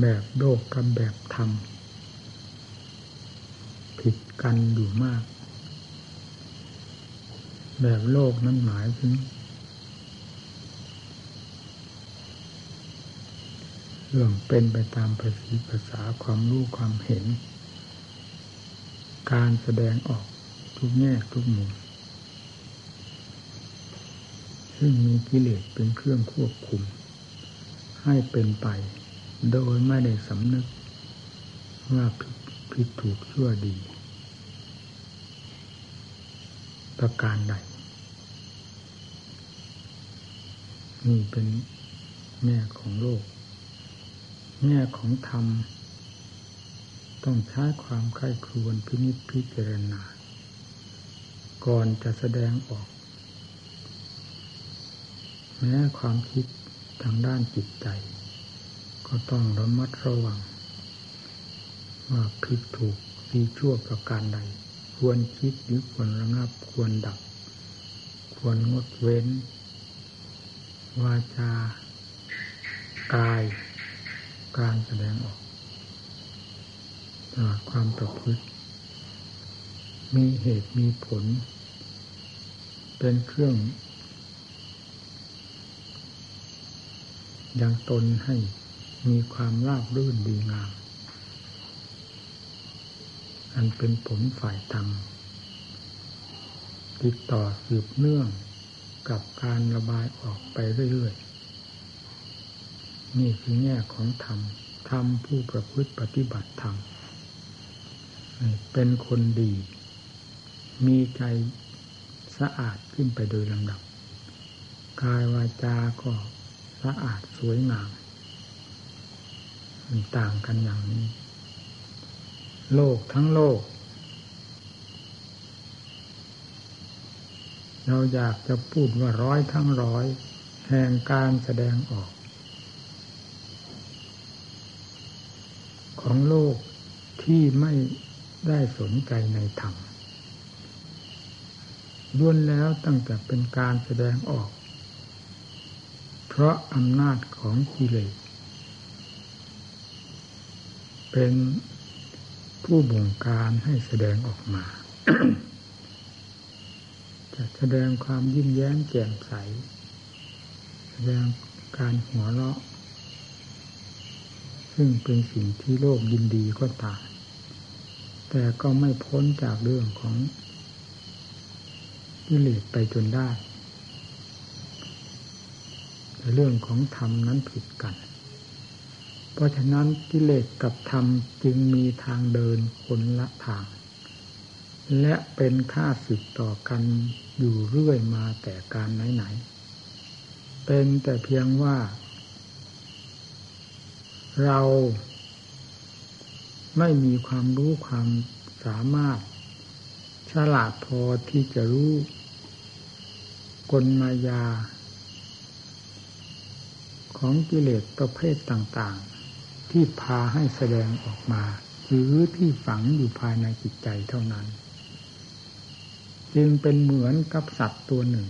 แบบโลกกับแบบธรรม ผิดกันอยู่มาก แบบโลกนั้นหมายถึง เรื่องเป็นไปตามภาษีภาษาความรู้ความเห็น การแสดงออกทุกแง่ทุกมุมซึ่งมีกิเลสเป็นเครื่องควบคุม ให้เป็นไป โดยไม่ได้สำนึกว่าผิดผิดถูกชั่วดี ประการใดนี่เป็นแง่ของโลก แง่ของธรรม ต้องใช้ความใคร่ครวญพินิจพิจารณา ก่อนจะแสดงออก แม้ความคิดทางด้านจิตใจ ก็ต้องระมัดระวัง ว่าผิดถูกดีชั่วประการใด ควรคิดหรือควรระงับควรดับ ควรงดเว้น วาจา กาย การแสดงออกตลอดความประพฤติ มีเหตุมีผล เป็นเครื่องยังตนให้ มีความราบรื่นดีงาม อันเป็นผลฝ่ายธรรมติดต่อสืบเนื่องกับการระบายออกไปเรื่อยๆ นี่คือแง่ของธรรม ธรรมผู้ประพฤติปฏิบัติธรรม เป็นคนดี มีใจสะอาดขึ้นไปโดยลำดับ กายวาจาก็สะอาดสวยงาม ต่างกันอย่างนี้ โลกทั้งโลก เราอยากจะพูดว่าร้อยทั้งร้อย แห่งการแสดงออก ของโลกที่ไม่ได้สนใจในธรรมล้วนแล้วตั้งแต่เป็นการแสดงออก เพราะอำนาจของกิเลส เป็นผู้บงการให้แสดงออกมาจะแสดงความยิ้มแย้มแจ่มใส แสดงการหัวเราะ ซึ่งเป็นสิ่งที่โลกยินดีก็ตามแต่ก็ไม่พ้นจากเรื่องของกิเลสไปจนได้แต่เรื่องของธรรมนั้นผิดกัน เพราะฉะนั้นกิเลสกับธรรมจึงมีทางเดินคนละทาง และเป็นค่าสึกต่อกันอยู่เรื่อยมาแต่การไหนๆ เป็นแต่เพียงว่า เราไม่มีความรู้ความสามารถ ฉลาดพอที่จะรู้กลมายา ของกิเลสประเภทต่าง ๆ ที่พาให้แสดงออกมา หรือที่ฝังอยู่ภายในจิตใจเท่านั้น จึงเป็นเหมือนกับสัตว์ตัวหนึ่ง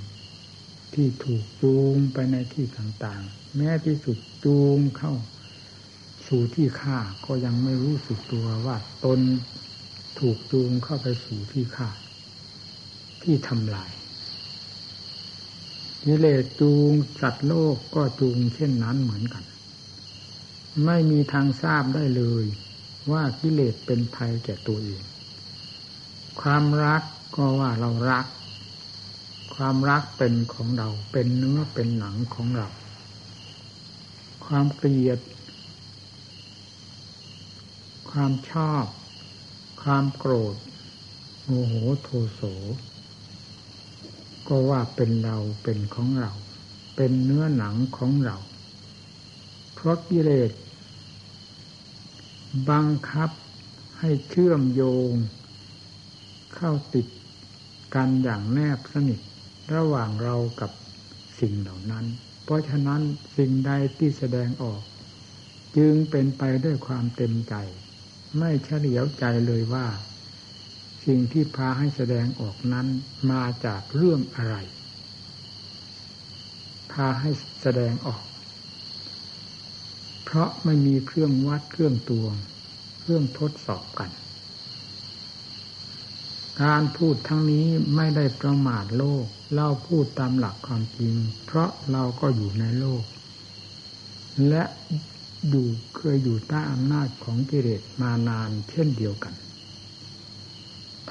ที่ถูกจูงไปในที่ต่างๆ แม้ที่สุดจูงเข้า สู่ที่ฆ่าก็ยังไม่รู้สึกตัวว่าตนถูกจูงเข้าไปสู่ที่ฆ่า ที่ทำลายกิเลสจูงสัตว์โลกก็จูงเช่นนั้นเหมือนกัน ไม่มีทางทราบได้เลย ว่ากิเลสเป็นภัยแก่ตัวเอง ความรักก็ว่าเรารัก ความรักเป็นของเรา เป็นเนื้อเป็นหนังของเรา ความเกลียด ความชอบ ความโกรธโมโหโทโส ก็ว่าเป็นเราเป็นของเรา เป็นเนื้อหนังของเรา เพราะกิเลส บังคับให้เชื่อมโยง เข้าติดกันอย่างแนบสนิทระหว่างเรากับสิ่งเหล่านั้น เพราะฉะนั้นสิ่งใดที่แสดงออก จึงเป็นไปด้วยความเต็มใจ ไม่เฉลียวใจเลยว่า สิ่งที่พาให้แสดงออกนั้นมาจากเรื่องอะไร พาให้แสดงออก เพราะไม่มีเครื่องวัดเครื่องตวง เครื่องทดสอบกัน การพูดทั้งนี้ไม่ได้ประมาทโลก เราพูดตามหลักความจริง เพราะเราก็อยู่ในโลก และอยู่เคยอยู่ใต้อำนาจของกิเลสมานานเช่นเดียวกัน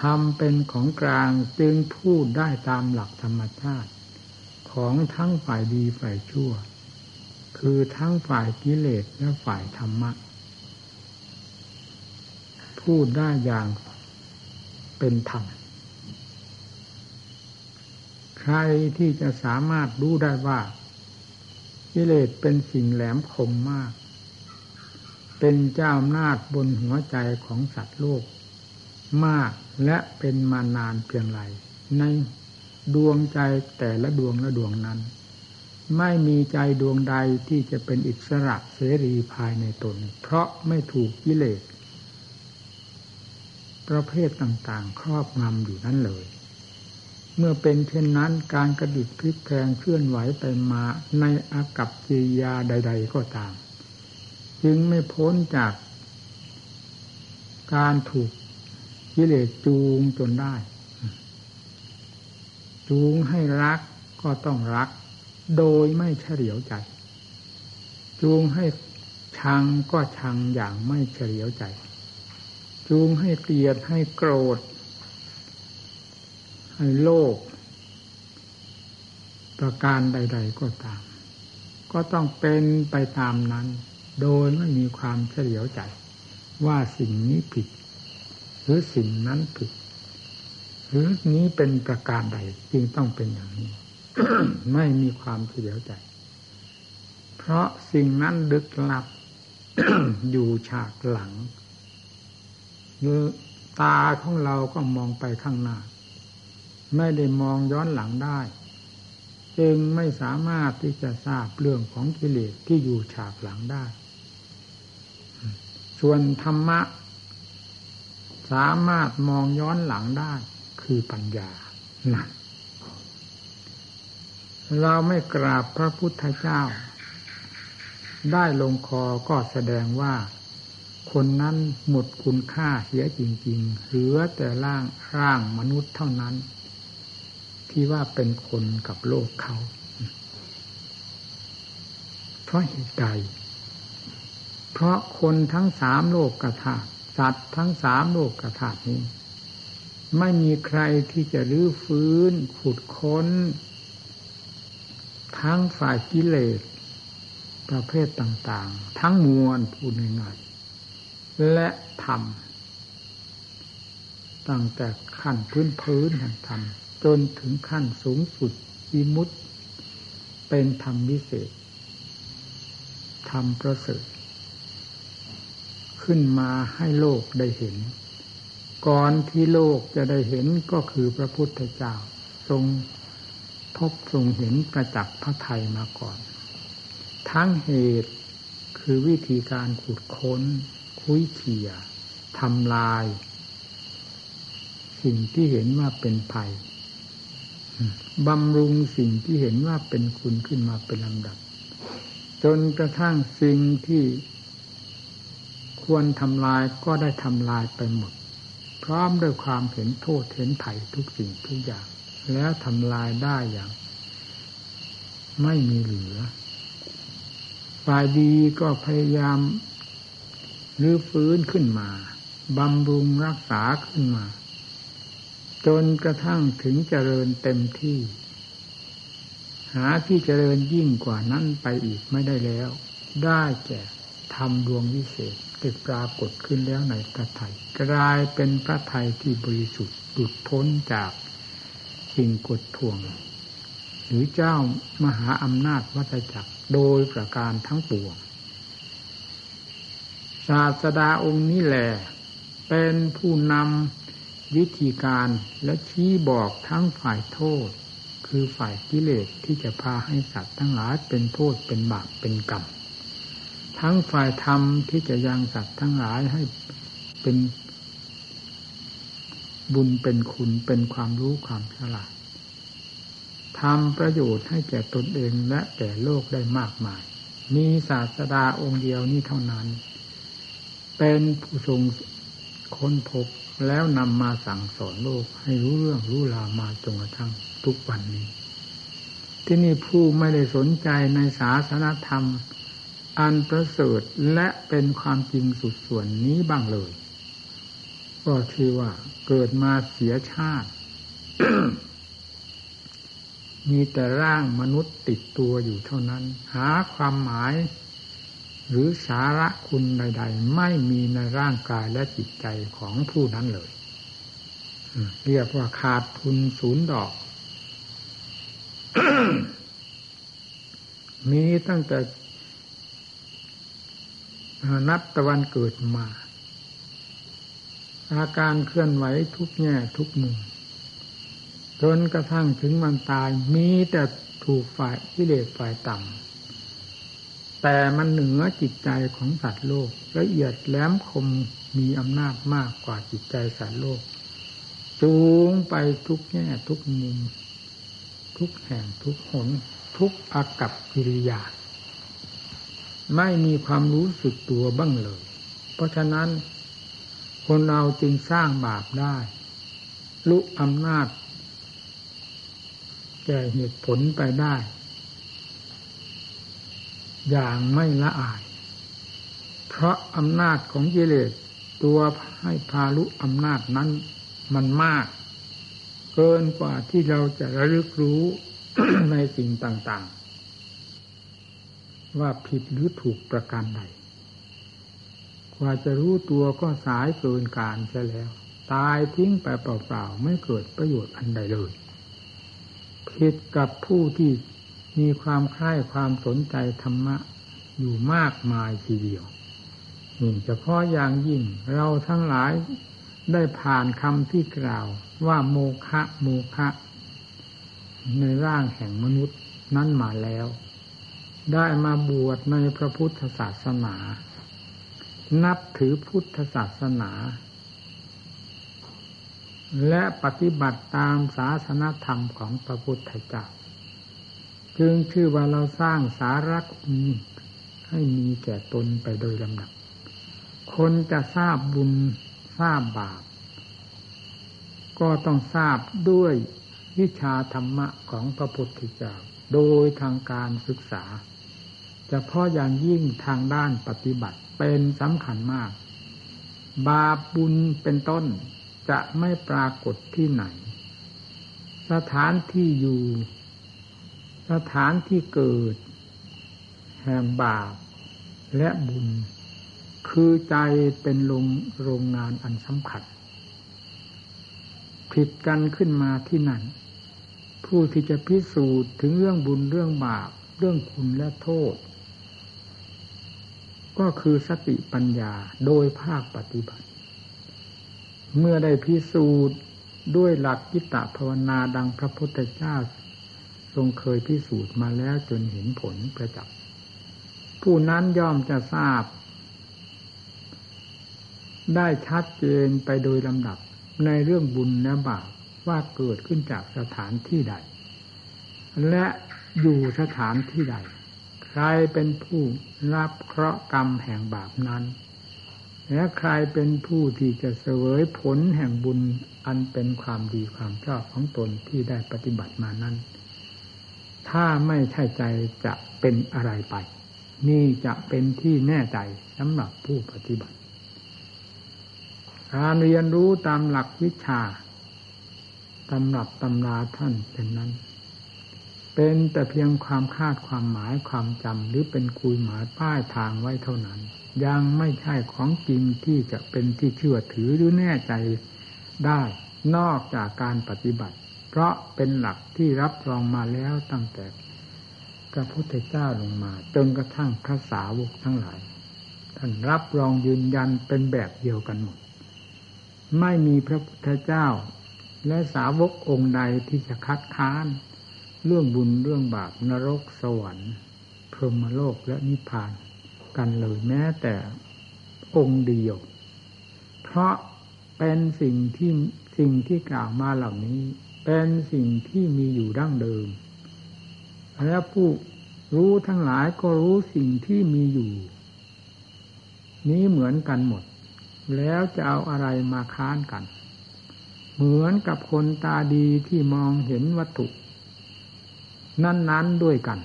ทำเป็นของกลางจึงพูดได้ตามหลักธรรมชาติ ของทั้งฝ่ายดีฝ่ายชั่ว คือทั้งฝ่ายกิเลสและฝ่ายธรรมะ พูดได้อย่างเป็นธรรม ใครที่จะสามารถรู้ได้ว่า กิเลสเป็นสิ่งแหลมคมมาก เป็นเจ้าอำนาจบนหัวใจของสัตว์โลก มากและเป็นมานานเพียงไรในดวงใจแต่ละดวงละดวงนั้น ไม่มีใจดวงใดที่จะเป็นอิสระเสรีภายในตน เพราะไม่ถูกกิเลสประเภทต่างๆ ครอบงำอยู่นั้นเลย เมื่อเป็นเช่นนั้นการกระดิกพลิกแพลงเคลื่อนไหวไปมาในอากับกิริยาใด ๆ ก็ตาม จึงไม่พ้นจากการถูกกิเลสจูงจนได้ จูงให้รักก็ต้องรัก โดยไม่เฉลียวใจ จูงให้ชังก็ชังอย่างไม่เฉลียวใจ จูงให้เกลียดให้โกรธ ให้โลภประการใด ๆ ก็ตาม ก็ต้องเป็นไปตามนั้น โดยไม่มีความเฉลียวใจ ว่าสิ่งนี้ผิด หรือสิ่งนั้นผิด หรือนี้เป็นประการใดจึงต้องเป็นอย่างนี้ ไม่มีความเฉลียวใจ เพราะสิ่งนั้นลึกลับ อยู่ฉากหลังตาของเราก็มองไปข้างหน้า ไม่ได้มองย้อนหลังได้ จึงไม่สามารถที่จะทราบเรื่องของกิเลสที่อยู่ฉากหลังได้ ส่วนธรรมะ สามารถมองย้อนหลังได้ คือปัญญานะ เราไม่กราบพระพุทธเจ้า ได้ลงคอก็แสดงว่า คนนั้นหมดคุณค่าเสียจริง ๆ เหลือแต่ร่างร่างมนุษย์เท่านั้น ที่ว่าเป็นคนกับโลกเขา เพราะเหตุใด เพราะคนทั้งสามโลกกระถาสัตว์ทั้งสามโลกกระถานี้ ไม่มีใครที่จะรื้อฟื้นขุดค้น ทั้งฝ่ายกิเลสประเภทต่าง ๆ ทั้งมวลพูดง่ายๆและธรรมตั้งแต่ขั้นพื้นพื้นแห่งธรรมจนถึงขั้นสูงสุดวิมุตเป็นธรรมวิเศษ ธรรมประเสริฐขึ้นมาให้โลกได้เห็น ก่อนที่โลกจะได้เห็นก็คือพระพุทธเจ้า ทรง พบทรงเห็นประจักษ์พระไทยมาก่อน ทั้งเหตุคือวิธีการขุดค้น คุยเขี่ยทำลาย สิ่งที่เห็นว่าเป็นภัยบำรุงสิ่งที่เห็นว่าเป็นคุณขึ้นมาเป็นลำดับ จนกระทั่งสิ่งที่ควรทำลายก็ได้ทำลายไปหมด พร้อมด้วยความเห็นโทษเห็นไถ่ทุกสิ่งทุกอย่าง แล้วทำลายได้อย่าง ไม่มีเหลือ ฝ่ายดีก็พยายามรื้อฟื้นขึ้นมาบำรุงรักษาขึ้นมา จนกระทั่งถึงเจริญเต็มที่ หาที่เจริญยิ่งกว่านั้นไปอีกไม่ได้แล้ว ได้แก่ทำดวงวิเศษได้ปรากฏขึ้นแล้วในพระไทยกลายเป็นพระไทยที่บริสุทธิ์หลุดพ้นจาก สิ่งกดท่วง หรือเจ้ามหาอำนาจวัฏจักรโดยประการทั้งปวงศาสดาองค์นี้แหละเป็นผู้นำวิธีการและชี้บอกทั้งฝ่ายโทษ คือฝ่ายกิเลสที่จะพาให้สัตว์ทั้งหลายเป็นโทษเป็นบาปเป็นกรรมทั้งฝ่ายธรรมที่จะยังสัตว์ทั้งหลายให้เป็น บุญเป็นคุณเป็นความรู้ความฉลาดทำประโยชน์ให้แก่ตนเองและแก่โลกได้มากมาย มีศาสดาองค์เดียวนี้เท่านั้น เป็นผู้ทรงค้นพบแล้วนำมาสั่งสอนโลกให้รู้เรื่องรู้ราวมาจนกระทั่งทุกวันนี้ ที่นี่ผู้ไม่ได้สนใจในศาสนธรรม อันประเสริฐและเป็นความจริงสุดส่วนนี้บ้างเลย ก็คือว่า เกิดมาเสียชาติ มีแต่ร่างมนุษย์ติดตัวอยู่เท่านั้น หาความหมาย หรือสาระคุณใด ๆ ไม่มีในร่างกายและจิตใจของผู้นั้นเลยเรียกว่าขาดทุนศูนย์ดอก มีตั้งแต่นับตะวันเกิดมา อาการเคลื่อนไหวทุกแง่ทุกมุมจนกระทั่งถึงมันตายมีแต่ถูกฝ่ายกิเลสฝ่ายต่ำแต่มันเหนือจิตใจของสัตว์โลก ละเอียดแหลมคมมีอำนาจมากกว่าจิตใจสัตว์โลก จูงไปทุกแง่ทุกมุม ทุกแห่งทุกหน ทุกอากับกิริยา ไม่มีความรู้สึกตัวบ้างเลย เพราะฉะนั้น คนเราจึงสร้างบาปได้ลุกอำนาจ แก่เหตุผลไปได้ อย่างไม่ละอาย เพราะอำนาจของกิเลสตัวให้พาลุอำนาจนั้นมันมาก เกินกว่าที่เราจะระลึกรู้ในสิ่งต่าง ๆ ว่าผิดหรือถูกประการใด ว่าจะรู้ตัวก็สายเกินการใช่แล้ว ตายทิ้งไปเปล่าๆ ไม่เกิดประโยชน์อันใดเลยผิดกับผู้ที่มีความคล้ายความสนใจธรรมะอยู่มากมายทีเดียวนี่เฉพาะอย่างยิ่งเราทั้งหลายได้ผ่านคำที่กล่าวว่าโมคะโมคะ ในร่างแห่งมนุษย์นั้นมาแล้ว ได้มาบวชในพระพุทธศาสนา นับถือพุทธศาสนา และปฏิบัติตามศาสนธรรมของพระพุทธเจ้าจึงชื่อว่าเราสร้างสาระคุณให้มีแก่ตนไปโดยลำดับ คนจะทราบบุญทราบบาป ก็ต้องทราบด้วยวิชาธรรมะของพระพุทธเจ้า โดยทางการศึกษา จะพาะอย่างยิ่งทางด้านปฏิบัติเป็นสำคัญมาก บาปบุญเป็นต้นจะไม่ปรากฏที่ไหน สถานที่อยู่ สถานที่เกิด แห่งบาปและบุญ คือใจเป็นโรงโรงงานอันสำคัญผิดกันขึ้นมาที่นั่น ผู้ที่จะพิสูจน์ถึงเรื่องบุญเรื่องบาป เรื่องคุณและโทษ ก็คือสติปัญญาโดยภาคปฏิบัติ เมื่อได้พิสูจน์ด้วยหลักกิตตภาวนาดังพระพุทธเจ้า ทรงเคยพิสูจน์มาแล้วจนเห็นผลประจักษ์ผู้นั้นย่อมจะทราบ ได้ชัดเจนไปโดยลำดับในเรื่องบุญและบาปว่าเกิดขึ้นจากสถานที่ใด และอยู่สถานที่ใด ใครเป็นผู้รับเคราะห์กรรมแห่งบาปนั้น และใครเป็นผู้ที่จะเสวยผลแห่งบุญอันเป็นความดีความชอบของตนที่ได้ปฏิบัติมานั้น ถ้าไม่ใช่ใจจะเป็นอะไรไป นี่จะเป็นที่แน่ใจสำหรับผู้ปฏิบัติ การเรียนรู้ตามหลักวิชาตำรับตำราท่านเป็นนั้น เป็นแต่เพียงความคาดความหมายความจำหรือเป็นคุยหมายป้ายทางไว้เท่านั้น ยังไม่ใช่ของจริงที่จะเป็นที่เชื่อถือหรือแน่ใจได้นอกจากการปฏิบัติ เพราะเป็นหลักที่รับรองมาแล้วตั้งแต่พระพุทธเจ้าลงมา จนกระทั่งพระสาวกทั้งหลาย ท่านรับรองยืนยันเป็นแบบเดียวกันหมด ไม่มีพระพุทธเจ้า และสาวกองค์ใดที่จะคัดค้าน เรื่องบุญเรื่องบาปนรกสวรรค์พรหมโลกและนิพพานกันเลยแม้แต่องค์เดียว เพราะเป็นสิ่งที่สิ่งที่กล่าวมาเหล่านี้ เป็นสิ่งที่มีอยู่ดั้งเดิม และผู้รู้ทั้งหลายก็รู้สิ่งที่มีอยู่ นี้เหมือนกันหมด แล้วจะเอาอะไรมาค้านกัน เหมือนกับคนตาดีที่มองเห็นวัตถุ นั้น ๆ ด้วยกัน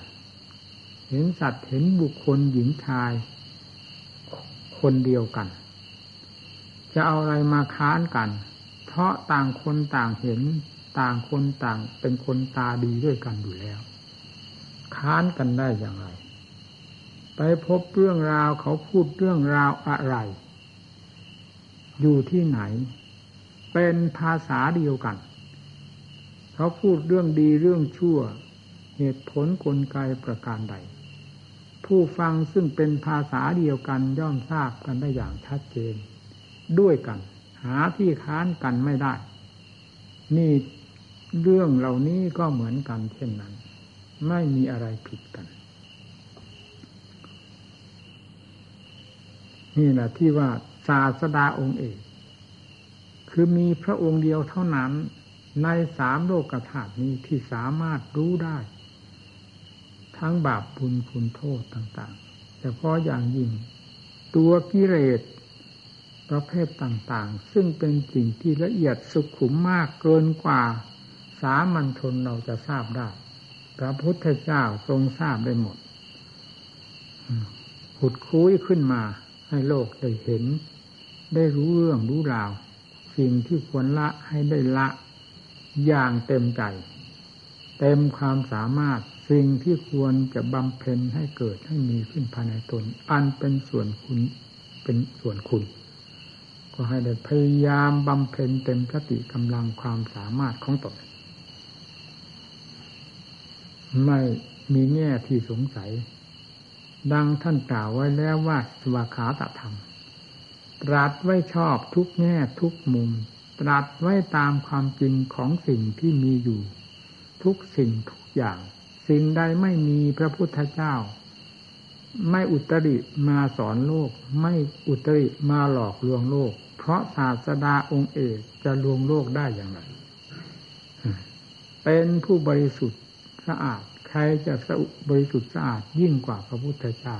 เห็นสัตว์เห็นบุคคลหญิงชาย คนเดียวกัน จะเอาอะไรมาค้านกัน เพราะต่างคนต่างเห็นต่างคนต่างเป็นคนตาดีด้วยกันอยู่แล้ว ค้านกันได้อย่างไร ไปพบเรื่องราวเขาพูดเรื่องราวอะไร อยู่ที่ไหน เป็นภาษาเดียวกัน เขาพูดเรื่องดีเรื่องชั่ว เหตุผลกลไกประการใด ผู้ฟังซึ่งเป็นภาษาเดียวกันย่อมทราบกันได้อย่างชัดเจน ด้วยกัน หาที่ค้านกันไม่ได้ นี่เรื่องเหล่านี้ก็เหมือนกันเช่นนั้น ไม่มีอะไรผิดกัน นี่แหละที่ว่าศาสดาองค์เอกคือมีพระองค์เดียวเท่านั้นในสามโลกธาตุนี้ที่สามารถรู้ได้ ทั้งบาปบุญคุณโทษต่างๆ แต่เพราะอย่างยิ่ง ตัวกิเลสประเภทต่างๆ ซึ่งเป็นสิ่งที่ละเอียดสุขุมมากเกินกว่า สามัญชนเราจะทราบได้ พระพุทธเจ้าทรงทราบได้หมดขุดคุยขึ้นมาให้โลกได้เห็น ได้รู้เรื่องรู้ราว สิ่งที่ควรละให้ได้ละ อย่างเต็มใจ เต็มความสามารถ สิ่งที่ควรจะบำเพ็ญให้เกิดให้มีขึ้นภายในตน อันเป็นส่วนคุณเป็นส่วนคุณ ก็ให้ได้พยายามบำเพ็ญเต็มสติกำลังความสามารถของตนไม่มีแง่ที่สงสัย ดังท่านกล่าวไว้แล้วว่าสวาขาตธรรม ตรัสไว้ชอบทุกแง่ทุกมุม ตรัสไว้ตามความจริงของสิ่งที่มีอยู่ ทุกสิ่งทุกอย่าง สิ่งใดไม่มีพระพุทธเจ้า ไม่อุตริมาสอนโลก ไม่อุตริมาหลอกลวงโลก เพราะศาสดาองค์เอกจะลวงโลกได้อย่างไร เป็นผู้บริสุทธิ์สะอาดใครจะบริสุทธิ์สะอาดยิ่งกว่าพระพุทธเจ้า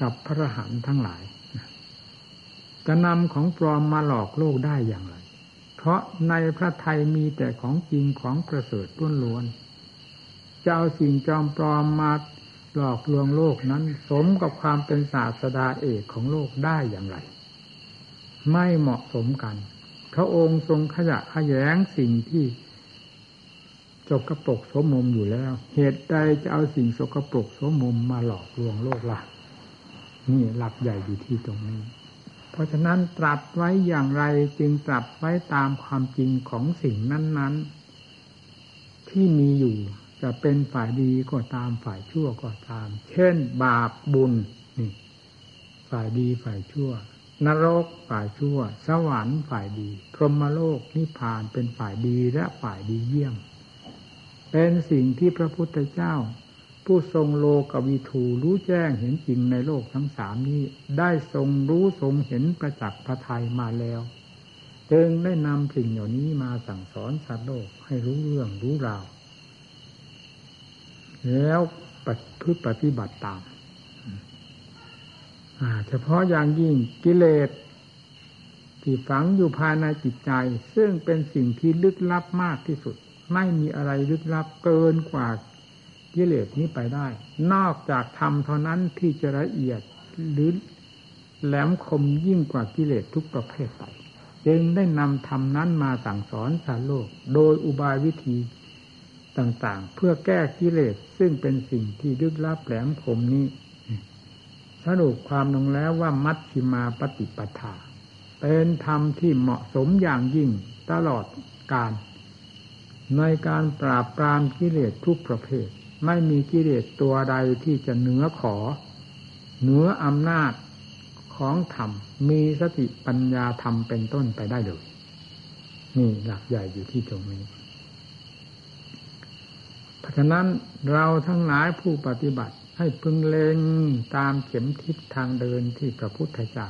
กับพระหันทั้งหลายจะนำของปลอมมาหลอกโลกได้อย่างไร เพราะในพระไทยมีแต่ของจริงของประเสริฐล้วนๆ จะเอาสิ่งจอมปลอมมาหลอกลวงโลกนั้น สมกับความเป็นศาสดาเอกของโลกได้อย่างไร ไม่เหมาะสมกัน พระองค์ทรงขยะขยงสิ่งที่จกกระปกสมมอยู่แล้ว เหตุใดจะเอาสิ่งสกปรกสมมมาหลอกลวงโลกละ่ะ นี่หลักใหญ่อยู่ที่ตรงนี้ เพราะฉะนั้นตรัสไว้อย่างไรจึงตรัสไว้ตามความจริงของสิ่งนั้น ๆ ที่มีอยู่ จะเป็นฝ่ายดีก็ตามฝ่ายชั่วก็ตาม เช่น บาปบุญนี่ ฝ่ายดีฝ่ายชั่ว นรกฝ่ายชั่ว สวรรค์ฝ่ายดี พรหมโลกนิพพานเป็นฝ่ายดีและฝ่ายดีเยี่ยม เป็นสิ่งที่พระพุทธเจ้า ผู้ทรงโลกวิถูรู้แจ้งเห็นจริงในโลกทั้งสามนี้ ได้ทรงรู้ทรงเห็นประจักษ์พระทัยมาแล้วจึงได้นำสิ่งเหล่านี้มาสั่งสอนสัตว์โลกให้รู้เรื่องรู้ราว แล้วปฏิปฏิบัติตามเฉพาะอย่างยิ่งกิเลสที่ฝังอยู่ภายในจิตใจ ซึ่งเป็นสิ่งที่ลึกลับมากที่สุด ไม่มีอะไรลึกลับเกินกว่ากิเลสนี้ไปได้ นอกจากธรรมเท่านั้นที่จะละเอียดหรือแหลมคมยิ่งกว่ากิเลสทุกประเภทไป จึงได้นำธรรมนั้นมาสั่งสอนสารโลก โดยอุบายวิธี ต่างๆ เพื่อแก้กิเลสซึ่งเป็นสิ่งที่ลึกลับแหลมคมนี้ สรุปความลงแล้วว่ามัชชิมาปฏิปทา เป็นธรรมที่เหมาะสมอย่างยิ่งตลอดการ ในการปราบปรามกิเลสทุกประเภท ไม่มีกิเลสตัวใดที่จะเหนือขอ เหนืออำนาจของธรรมมีสติปัญญาธรรมเป็นต้นไปได้เลย นี่หลักใหญ่อยู่ที่ตรงนี้ เพราะฉะนั้นเราทั้งหลายผู้ปฏิบัติให้พึงเล็งตามเข็มทิศทางเดินที่พระพุทธเจ้า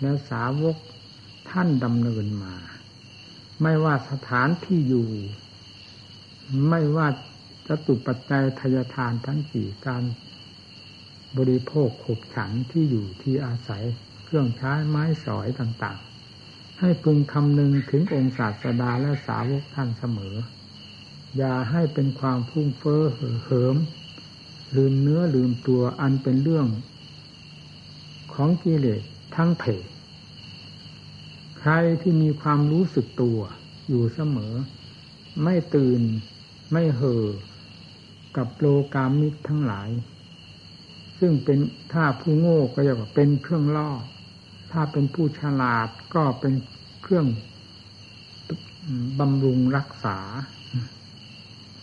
และสาวกท่านดำเนินมา ไม่ว่าสถานที่อยู่ ไม่ว่าจตุปัจจัยทายทานทั้งสี่การบริโภคขบฉันที่อยู่ที่อาศัยเครื่องใช้ไม้สอยต่างๆ ให้พึงคำนึงถึงองค์ศาสดาและสาวกท่านเสมอ อย่าให้เป็นความพุ่งเฟ้อเหิม ลืมเนื้อลืมตัวอันเป็นเรื่อง ของกิเลสทั้งเพใครที่มีความรู้สึกตัวอยู่เสมอ ไม่ตื่นไม่เห่อกับโลกามิตรทั้งหลาย ซึ่งเป็นถ้าผู้โง่ก็จะเป็นเครื่องล่อ ถ้าเป็นผู้ฉลาดก็เป็นเครื่องบำรุงรักษา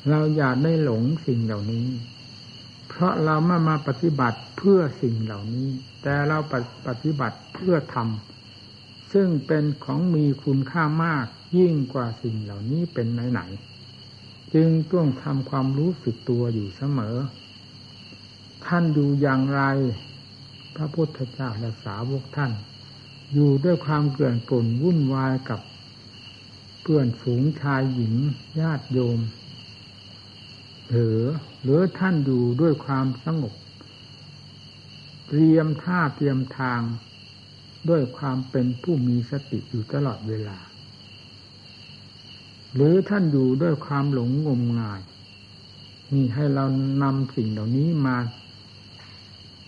เราอย่าได้หลงสิ่งเหล่านี้ เพราะเราไม่มาปฏิบัติเพื่อสิ่งเหล่านี้ แต่เราปฏิบัติเพื่อทำซึ่งเป็นของมีคุณค่ามากยิ่งกว่าสิ่งเหล่านี้เป็นไหนๆจึงต้องทำความรู้สึกตัวอยู่เสมอ ท่านอยู่อย่างไร พระพุทธเจ้าและสาวกท่าน อยู่ด้วยความเกลื่อนกล่นวุ่นวายกับเพื่อนฝูงชายหญิงญาติโยม หรือหรือท่านอยู่ด้วยความสงบ เตรียมท่าเตรียมทางด้วยความเป็นผู้มีสติอยู่ตลอดเวลา หรือท่านอยู่ด้วยความหลงงมงายนี่ให้เรานำสิ่งเหล่านี้มา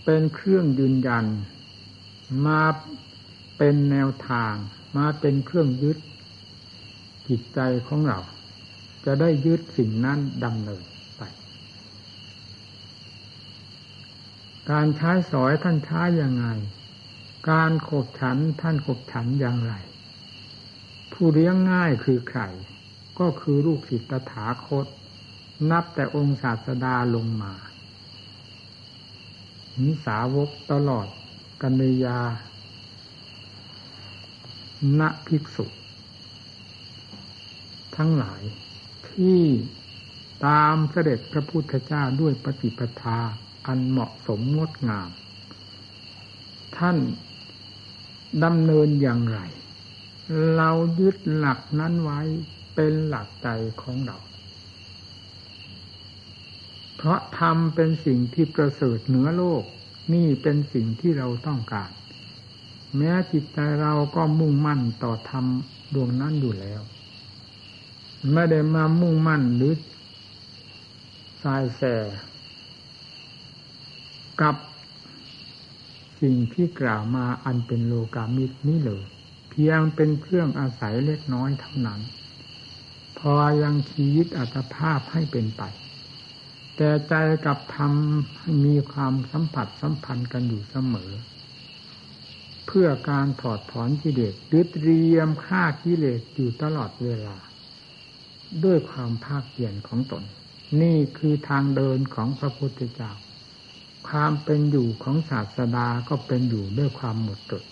เป็นเครื่องยืนยัน มาเป็นแนวทาง มาเป็นเครื่องยึดจิตใจของเรา จะได้ยึดสิ่งนั้นดำเนินไป การใช้สอยท่านใช้อย่างไง การขบฉันท่านขบฉันอย่างไร ผู้เลี้ยงง่ายคือใครก็คือลูกศิษย์ตถาคต นับแต่องค์ศาสดาลงมานิสาวกตลอดกัญญาณภิกษุ ทั้งหลายที่ตามเสด็จพระพุทธเจ้าด้วยปฏิปทา อันเหมาะสมงดงาม ท่านดำเนินอย่างไร เรายึดหลักนั้นไว้เป็นหลักใจของเรา เพราะธรรมเป็นสิ่งที่ประเสริฐเหนือโลก นี่เป็นสิ่งที่เราต้องการ แม้จิตใจเราก็มุ่งมั่นต่อธรรมดวงนั้นอยู่แล้วไม่ได้มามุ่งมั่นหรือสายแส กับสิ่งที่กล่าวมาอันเป็นโลกามิตรนี้เลย เพียงเป็นเครื่องอาศัยเล็กน้อยเท่านั้น พอยังชีวิตอัตภาพให้เป็นไป แต่ใจกับธรรมมีความสัมผัสสัมพันธ์กันอยู่เสมอ เพื่อการถอดถอนกิเลสดึดเตรียมฆ่ากิเลสอยู่ตลอดเวลา ด้วยความภาคเพียรของตน นี่คือทางเดินของพระพุทธเจ้า ความเป็นอยู่ของศาสดาก็เป็นอยู่ด้วยความหมดจด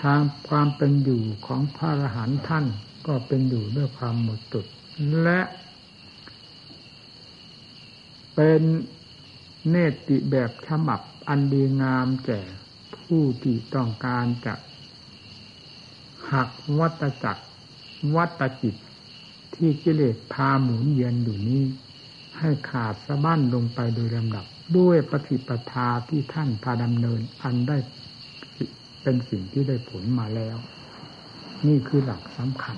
ทางความเป็นอยู่ของพระอรหันต์ท่านก็เป็นอยู่ด้วยความหมดจด และ เป็นเนติแบบฉบับอันดีงามแก่ผู้ที่ต้องการจะหักวัตจักรวัตจิต ที่กิเลสพาหมุนเยียนอยู่นี้ ให้ขาดสะบั้นลงไปโดยลำดับ ด้วยปฏิปทาที่ท่านพาดำเนิน อันได้เป็นสิ่งที่ได้ผลมาแล้ว นี่คือหลักสำคัญ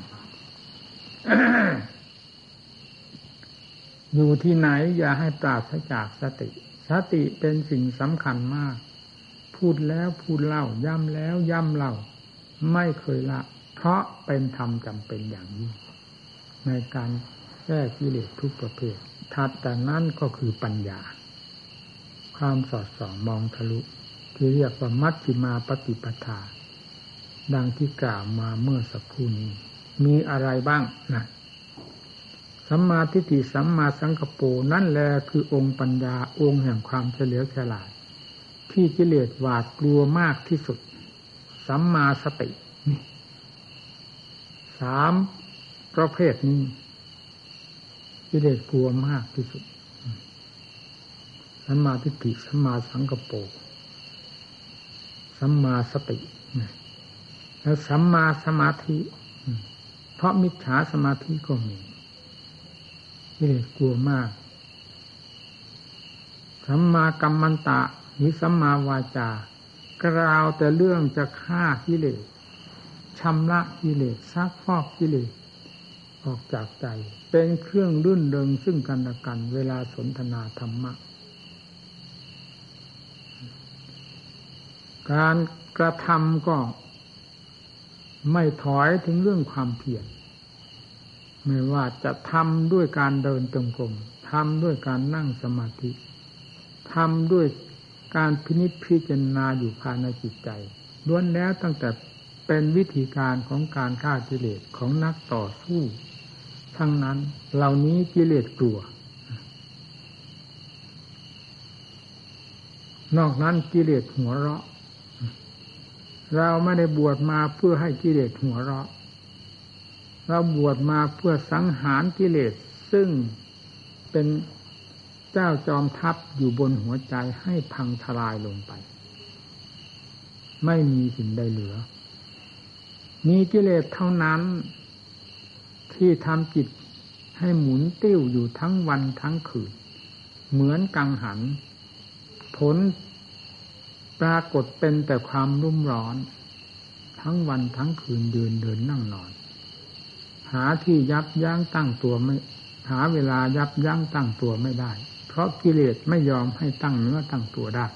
อยู่ที่ไหนอย่าให้ปราศจากสติ สติเป็นสิ่งสำคัญมาก พูดแล้วพูดเล่า ย้ำแล้วย้ำเล่า ไม่เคยละ เพราะเป็นธรรมจำเป็นอย่างยิ่งในการแก้กิเลสทุกประเภทถัดแต่นั้นก็คือปัญญา ความสอดส่องมองทะลุ ที่เรียกว่ามัชฌิมาปฏิปทา ดังที่กล่าวมาเมื่อสักครู่นี้ มีอะไรบ้างนะสัมมาทิฏฐิสัมมาสังกปูนั่นแหละคือองค์ปัญญาองค์แห่งความเฉลียวฉลาด ที่กิเลสหวาดกลัวมากที่สุด สัมมาสตินี่สามประเภทนี้กิเลสกลัวมากที่สุด สัมมาทิฏฐิสัมมาสังกปูสัมมาสติแล้วสัมมาสมาธิ เพราะมิจฉาสมาธิก็มีกิเลกลัวมากสัมมากัมมันตะหรือสัมมาวาจากล่าวแต่เรื่องจะฆ่ากิเลสชำระกิเลสซักฟอกกิเลสออกจากใจ เป็นเครื่องรื่นเริงซึ่งกันและกัน เวลาสนทนาธรรมะ การกระทำก็ไม่ถอยถึงเรื่องความเพียรไม่ว่าจะทำด้วยการเดินจงกรมทำด้วยการนั่งสมาธิทำด้วยการพินิจพิจารณาอยู่ภายในจิตใจล้วนแล้วตั้งแต่เป็นวิธีการของการฆ่ากิเลสของนักต่อสู้ ทั้งนั้นเหล่านี้กิเลสกลัว นอกนั้นกิเลสหัวเราะ เราไม่ได้บวชมาเพื่อให้กิเลสหัวเราะ เราบวชมาเพื่อสังหารกิเลสซึ่งเป็นเจ้าจอมทัพอยู่บนหัวใจให้พังทลายลงไป ไม่มีสิ่งใดเหลือ มีกิเลสเท่านั้น ที่ทำจิตให้หมุนติ้วอยู่ทั้งวันทั้งคืน เหมือนกังหัน ผล ปรากฏเป็นแต่ความรุ่มร้อน ทั้งวันทั้งคืนเดินเดินนั่งนอน หาที่ยับยั้งตั้งตัวไม่ หาเวลายับยั้งตั้งตัวไม่ได้ เพราะกิเลสไม่ยอมให้ตั้งเนื้อตั้งตัวได้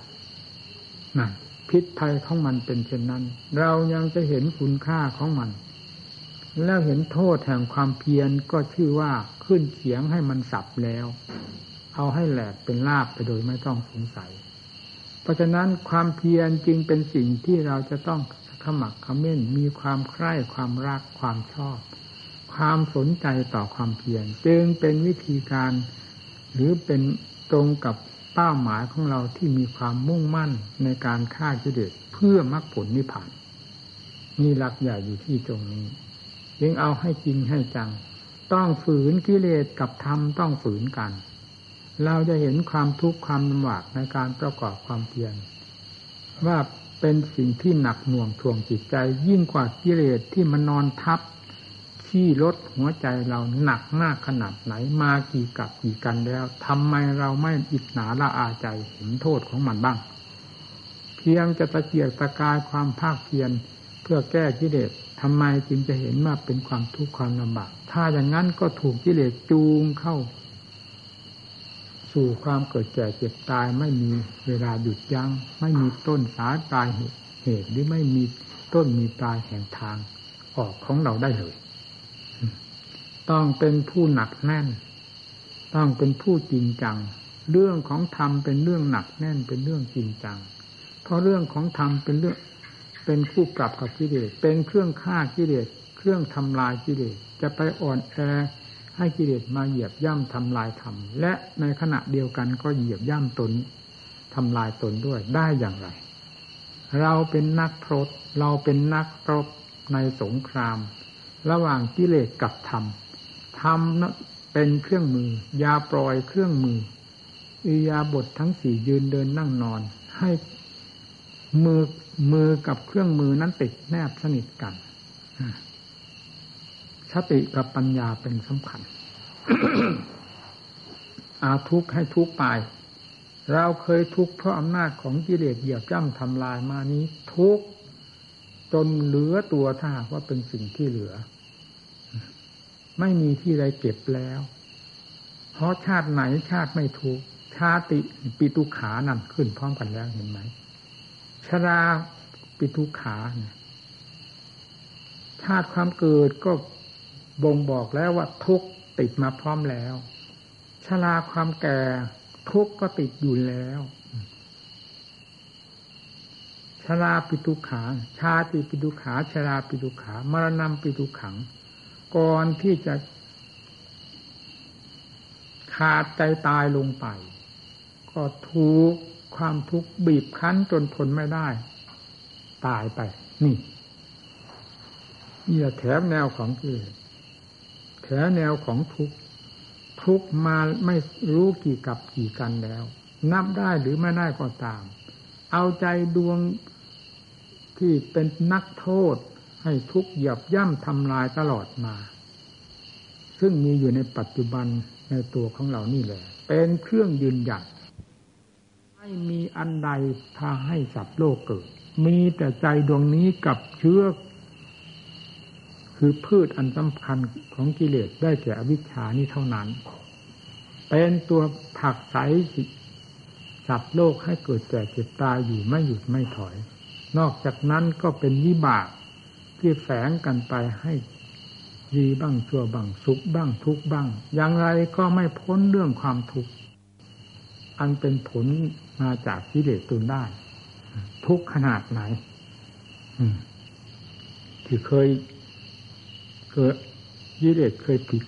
นั่นพิษภัยของมันเป็นเช่นนั้น เรายังจะเห็นคุณค่าของมัน แล้วเห็นโทษแห่งความเพียรก็ชื่อว่าขึ้นเขียงให้มันสับแล้ว เอาให้แหลกเป็นลาบไปโดยไม่ต้องสงสัย เพราะฉะนั้นความเพียรจึงเป็นสิ่งที่เราจะต้องขมักขม้นมีความใคร่ความรักความชอบ ความสนใจต่อความเพียรจึงเป็นวิธีการ หรือเป็นตรงกับเป้าหมายของเราที่มีความมุ่งมั่นในการฆ่ากิเลสเพื่อมรรคผลนิพพานมีหลักใหญ่อยู่ที่ตรงนี้ยังเอาให้จริงให้จัง ต้องฝืนกิเลสกับธรรมต้องฝืนกัน เราจะเห็นความทุกข์ความลำบากในการประกอบความเพียรว่าเป็นสิ่งที่หนักหน่วงทวงจิตใจ ยิ่งกว่ากิเลสที่มันนอนทับที่ลดหัวใจเราหนักมากขนาดไหนมากี่กับกี่กันแล้วทำไมเราไม่อิจฉาละอาใจเห็นโทษของมันบ้าง เพียงจะตะเกียกตะกายความภาคเพียรเพื่อแก้กิเลสทำไมจึงจะเห็นว่าเป็นความทุกข์ความลำบากถ้าอย่างนั้นก็ถูกกิเลสจูงเข้า สู่ความเกิดแก่เจ็บตายไม่มีเวลาหยุดยัง้ง ไม่มีต้นสายปลายเหตุหรือไม่มีต้นมีปลายแห่งทางออกของเราได้เลย ต้องเป็นผู้หนักแน่น ต้องเป็นผู้จริงจัง เรื่องของธรรมเป็นเรื่องหนักแน่นเป็นเรื่องจริงจัง เพราะเรื่องของธรรมเป็นเรื่อง เป็นคู่ปรับกับกิเลสเป็นเครื่องฆ่ากิเลสเครื่องทำลายกิเลสจะไปอ่อนแอ ให้กิเลสมาเหยียบย่ำทำลายธรรมและในขณะเดียวกันก็เหยียบย่ำตนทำลายตนด้วยได้อย่างไร เราเป็นนักพรตเราเป็นนักรบในสงคราม ระหว่างกิเลสกับธรรมทำนะเป็นเครื่องมือยาปล่อยเครื่องมืออิยาบททั้งสี่ยืนเดินนั่งนอน ให้มือมือกับเครื่องมือนั้นติดแนบสนิทกัน สติกับปัญญาเป็นสำคัญ อาทุกข์ให้ทุกข์ไป เราเคยทุกข์เพราะอำนาจของกิเลสเหยียบย่ำทำลายมานี้ ทุกข์จนเหลือตัวถ้าว่าเป็นสิ่งที่เหลือ ไม่มีที่ใดเก็บแล้ว เพราะชาติไหนชาติไม่ถูกชาติปิตุขานั่นขึ้นพร้อมกันแล้วเห็นไหมชราปิตุขาเนี่ยชาติความเกิดก็ บ่งบอกแล้วว่าทุกติดมาพร้อมแล้วชราความแก่ทุกก็ติดอยู่แล้วชราปิตุขาชาติปิตุขาชราปิตุขามรณะปิตุขัง ก่อนที่จะขาดใจตายลงไป ก็ถูกความทุกข์บีบคั้นจนทนไม่ได้ ตายไป นี่นี่แถมแนวของคือ แถมแนวของทุกทุกมาไม่รู้กี่กับกี่กันแล้ว นับได้หรือไม่ได้ก็ตาม เอาใจดวงที่เป็นนักโทษให้ทุกเหยียบย่ำทำลายตลอดมา ซึ่งมีอยู่ในปัจจุบันในตัวของเรานี่แหละ เป็นเครื่องยืนยันไม่มีอันใดพาให้สัตว์โลกเกิด มีแต่ใจดวงนี้กับเชื้อ คือพืชอันสำคัญของกิเลสได้แก่อวิชชานี้เท่านั้น เป็นตัวผักใสสัตว์โลกให้เกิดแก่เจ็บตายอยู่ไม่หยุดไม่ถอย นอกจากนั้นก็เป็นวิบากที่แฝงกันไปให้ดีบ้างชั่วบ้างสุขบ้างทุกบ้าง อย่างไรก็ไม่พ้นเรื่องความทุกข์อันเป็นผลมาจากกิเลสตุนได้ ทุกขนาดไหนที่เคย เกิดกิเลสเคยผิด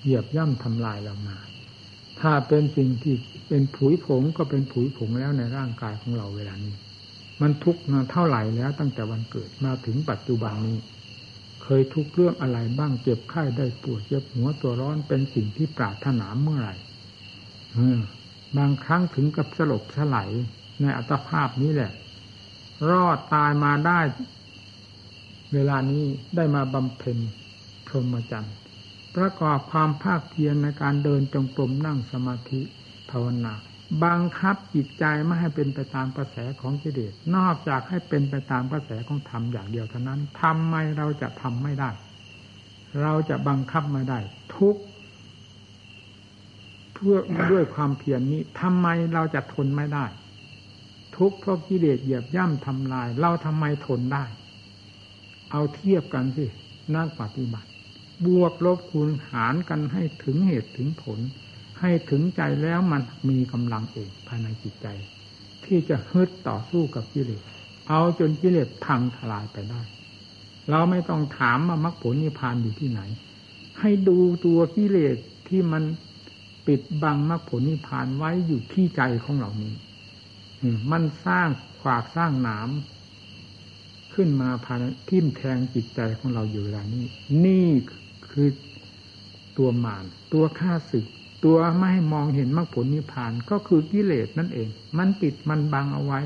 เหยียบย่ำทำลายเรามา ถ้าเป็นสิ่งที่เป็นผุยผงก็เป็นผุยผงแล้วในร่างกายของเราเวลานี้ มันทุกข์มาเท่าไหร่แล้วตั้งแต่วันเกิดมาถึงปัจจุบันนี้ เคยทุกข์เรื่องอะไรบ้างเจ็บไข้ได้ปวดเจ็บหัวตัวร้อนเป็นสิ่งที่ปราถนาเมื่อไหร่บางครั้งถึงกับสลบสลายในอัตภาพนี้แหละ รอดตายมาได้ เวลานี้ได้มาบำเพ็ญพรหมจรรย์ประกอบความภาคเพียรในการเดินจงกรมนั่งสมาธิภาวนาบังคับจิตใจไม่ให้เป็นไปตามกระแสของกิเลสนอกจากให้เป็นไปตามกระแสของธรรมอย่างเดียวเท่านั้นทำไมเราจะทำไม่ได้ เราจะบังคับไม่ได้ ทุกเพื่อด้วยความเพียรนนี้ทำไมเราจะทนไม่ได้ ทุกเพราะกิเลสเหยียบย่ำทำลาย เราทำไมทนได้ เอาเทียบกันสินักปฏิบัติ บวกลบคูณหารกันให้ถึงเหตุถึงผล ให้ถึงใจแล้วมันมีกำลังเองภายในจิตใจ ที่จะฮึดต่อสู้กับกิเลสเอาจนกิเลสพังทลายไปได้ เราไม่ต้องถามว่ามรรคผลนิพพานอยู่ที่ไหน ให้ดูตัวกิเลสที่มันปิดบังมรรคผลนิพพานไว้อยู่ที่ใจของเรานี้มันสร้างขวากสร้างหนาม ขึ้นมาภายทิ่มแทงจิตใจของเราอยู่เวลานี้ นี่คือตัวมารตัวฆ่าศึก ตัวไม่ให้มองเห็นมรรคผลนิพพานก็คือกิเลสนั่นเอง มันปิดมันบังเอาไว้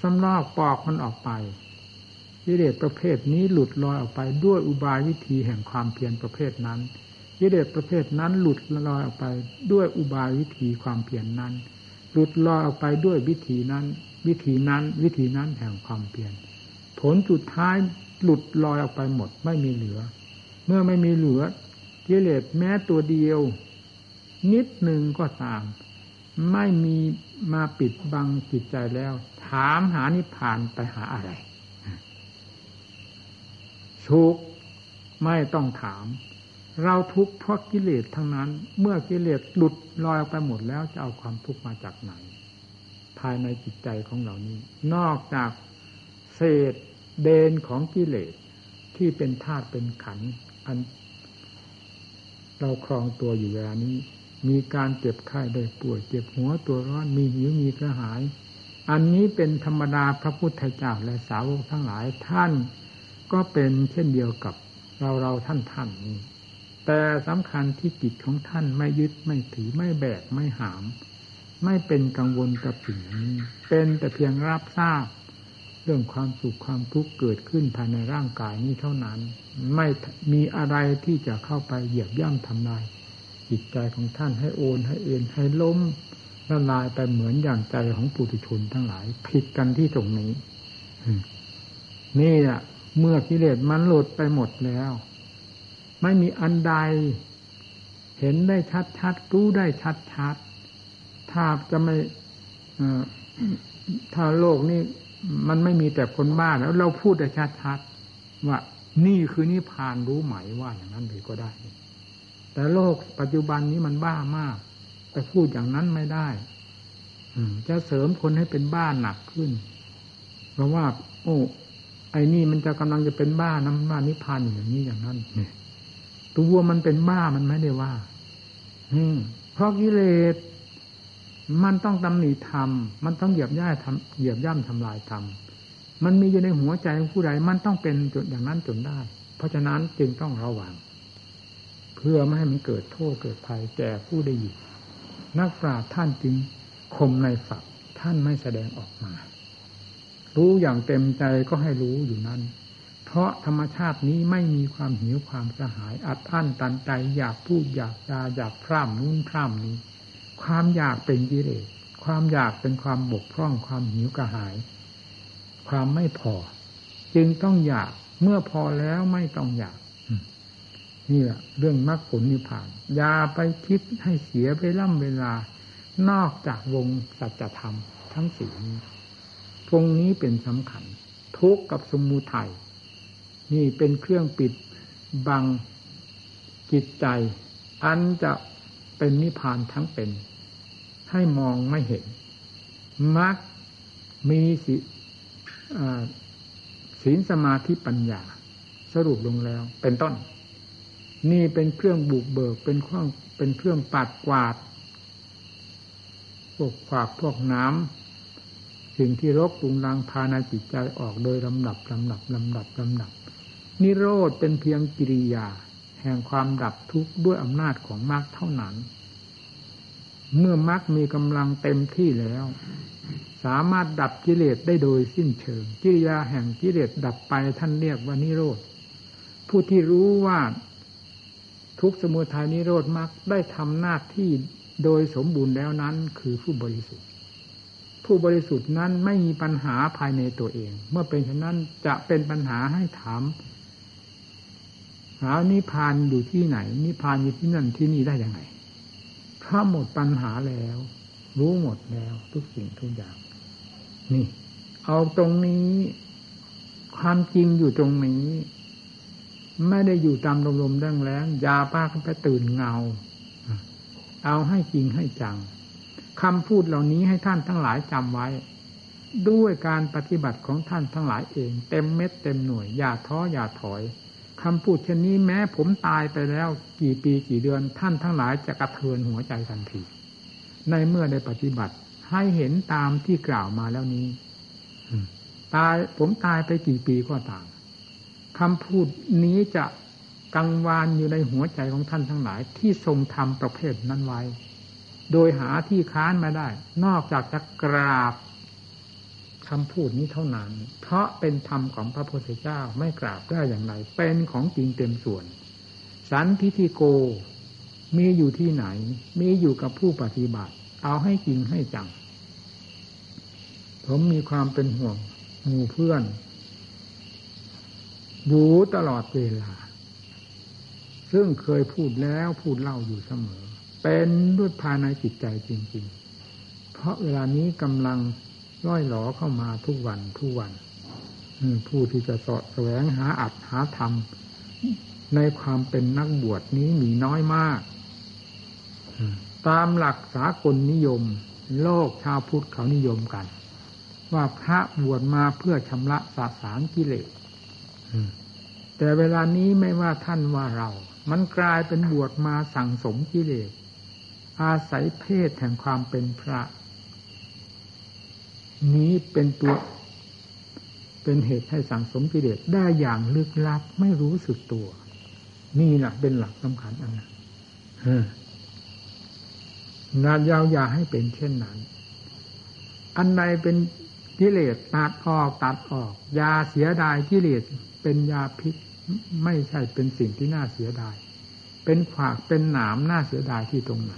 สำลอกปอกมันออกไปกิเลสประเภทนี้หลุดลอยออกไปด้วยอุบายวิธีแห่งความเพียรประเภทนั้นกิเลสประเภทนั้นหลุดลอยออกไปด้วยอุบายวิธีความเพียรนนั้น หลุดลอยออกไปด้วยวิธีนั้น วิธีนั้น วิธีนั้นแห่งความเพียรผลสุดท้ายหลุดลอยออกไปหมดไม่มีเหลือ เมื่อไม่มีเหลือกิเลสแม้ตัวเดียว นิดหนึ่งก็ตาม ไม่มีมาปิดบังจิตใจแล้ว ถามหานิพพานไปหาอะไรทุกไม่ต้องถาม เราทุกข์เพราะกิเลสทั้งนั้น เมื่อกิเลสหลุดลอยไปหมดแล้วจะเอาความทุกข์มาจากไหน ภายในจิตใจของเหล่านี้ นอกจากเศษเดนของกิเลสที่เป็นธาตุเป็นขันอัน เราครองตัวอยู่เวลานี้ มีการเจ็บไข้ได้ป่วยเจ็บหัวตัวร้อนมีหิวมีกระหาย อันนี้เป็นธรรมดาพระพุทธเจ้าและสาวกทั้งหลายท่านก็เป็นเช่นเดียวกับเราเราท่านท่านนี้แต่สำคัญที่จิตของท่านไม่ยึดไม่ถือไม่แบกไม่หาม ไม่เป็นกังวลกับสิ่งนี้ เป็นแต่เพียงรับทราบ เรื่องความสุขความทุกข์เกิดขึ้นภายในร่างกายนี้เท่านั้น ไม่มีอะไรที่จะเข้าไปเหยียบย่ำทำลายจิตใจของท่านให้โอนให้เอ็นให้ล้มละลายไปเหมือนอย่างใจของปุถุชนทั้งหลาย ผิดกันที่ตรงนี้นี่อะ เมื่อกิเลสมันหลุดไปหมดแล้ว ไม่มีอันใด เห็นได้ชัดชัดรู้ได้ชัดชัด ถ้าจะไม่ถ้าโลกนี้มันไม่มีแต่คนบ้าแล้วเราพูดได้ชัดๆว่านี่คือนิพพานรู้ไหมว่าอย่างนั้นเลยก็ได้ แต่โลกปัจจุบันนี้มันบ้ามาก แต่พูดอย่างนั้นไม่ได้จะเสริมคนให้เป็นบ้าหนักขึ้น เพราะว่า โอ้ไอ้นี่มันจะกำลังจะเป็นบ้าน้ำบ้านิพพานอย่างนี้อย่างนั้นเนี่ยตัวมันเป็นบ้ามันไม่ได้ว่า อืมเพราะกิเลส มันต้องตำหนิธรรม มันต้องเหยียบย่าทำเหยียบย่ำทำลายธรรม มันมีอยู่ในหัวใจของผู้ใด มันต้องเป็นจนอย่างนั้นจนได้ เพราะฉะนั้นจึงต้องระวัง เพื่อไม่ให้มันเกิดโทษเกิดภัยแก่ผู้ได้ยินนักปราชญ์ท่านจึงคมในฝักท่านไม่แสดงออกมา รู้อย่างเต็มใจก็ให้รู้อยู่นั้น เพราะธรรมชาตินี้ไม่มีความหิวความกระหาย อัดอั้นตันใจอยากพูดอยากจาอยากพร่ำนู้นพร่ำนี้ ความอยากเป็นกิเลสความอยากเป็นความบกพร่องความหิวกระหาย ความไม่พอ จึงต้องอยากเมื่อพอแล้วไม่ต้องอยากนี่แหละเรื่องมรรคผลนิพพาน อย่าไปคิดให้เสียไปล่ำเวลา นอกจากวงสัจธรรมทั้งสี่นี้ตรงนี้เป็นสำคัญ ทุกข์กับสมุทัยนี่เป็นเครื่องปิดบังจิตใจ อันจะเป็นนิพพานทั้งเป็น ให้มองไม่เห็นมักมีสิศีลสมาธิปัญญา สรุปลงแล้ว เป็นต้น นี่เป็นเครื่องบุกเบิกเป็นเครื่องเป็นเครื่องปัดกวาดพวกขวากพวกน้ำสิ่งที่รกปุงรังพานจิตใจออกโดยลำดับลำดับลำดับลำดับ นิโรธเป็นเพียงกิริยา แห่งความดับทุกข์ด้วยอำนาจของมรรคเท่านั้น เมื่อมรรคมีกำลังเต็มที่แล้ว สามารถดับกิเลสได้โดยสิ้นเชิง กิริยาแห่งกิเลสดับไปท่านเรียกว่านิโรธ ผู้ที่รู้ว่าทุกสมุทัยนิโรธมรรคได้ทำหน้าที่โดยสมบูรณ์แล้วนั้นคือผู้บริสุทธิ์ ผู้บริสุทธิ์นั้นไม่มีปัญหาภายในตัวเอง เมื่อเป็นเช่นนั้นจะเป็นปัญหาให้ถามหานิพานอยู่ที่ไหน นิพานอยู่ที่นั่นที่นี่ได้ยังไง เพราะหมดปัญหาแล้ว รู้หมดแล้ว ทุกสิ่งทุกอย่าง นี่ เอาตรงนี้ ความจริงอยู่ตรงนี้ ไม่ได้อยู่ตามลมๆแรงแรงยาป้าก็ไปตื่นเงา เอาให้จริงให้จังคำพูดเหล่านี้ให้ท่านทั้งหลายจำไว้ ด้วยการปฏิบัติของท่านทั้งหลายเอง เต็มเม็ดเต็มหน่วยอย่าท้ออย่าถอย คำพูดเช่นนี้แม้ผมตายไปแล้วกี่ปีกี่เดือนท่านทั้งหลายจะกระเทือนหัวใจทันที ในเมื่อได้ปฏิบัติให้เห็นตามที่กล่าวมาแล้วนี้ตายผมตายไปกี่ปีก็ต่ามคำพูดนี้จะกังวานอยู่ในหัวใจของท่านทั้งหลาย ที่ทรงทำประเภทนั้นไว้ โดยหาที่ค้านมาได้ นอกจากจะกราบ คำพูดนี้เท่านั้น เพราะเป็นธรรมของพระพุทธเจ้าไม่กราบได้อย่างไร เป็นของจริงเต็มส่วน สันทิฏฐิโก มีอยู่ที่ไหน มีอยู่กับผู้ปฏิบัติ เอาให้จริงให้จัง ผมมีความเป็นห่วงหมู่เพื่อน อยู่ตลอดเวลา ซึ่งเคยพูดแล้วพูดเล่าอยู่เสมอ เป็นด้วยภายในจิตใจจริง ๆ เพราะเวลานี้กำลัง ร้อยหลอเข้ามาทุกวันทุกวันผู้ที่จะสอดแสวงหาอัดหาธรรม ในความเป็นนักบวชนี้มีน้อยมาก ตามหลักสากลนิยม โลกชาวพุทธเขานิยมกัน ว่าพระบวชมาเพื่อชำระสาสารกิเลสแต่เวลานี้ไม่ว่าท่านว่าเรา มันกลายเป็นบวชมาสั่งสมกิเลสอาศัยเพศแห่งความเป็นพระ นี้เป็นตัวเป็นเหตุให้สั่งสมกิเลสได้อย่างลึกลับไม่รู้สึกตัว นี่แหละเป็นหลักสำคัญอันนั้นงานยาวอย่าให้เป็นเช่นนั้น อันใดเป็นกิเลสตัดออกตัดออก ยาเสียดายกิเลสเป็นยาพิษไม่ใช่เป็นสิ่งที่น่าเสียดาย เป็นขวากเป็นหนามน่าเสียดายที่ตรงไหน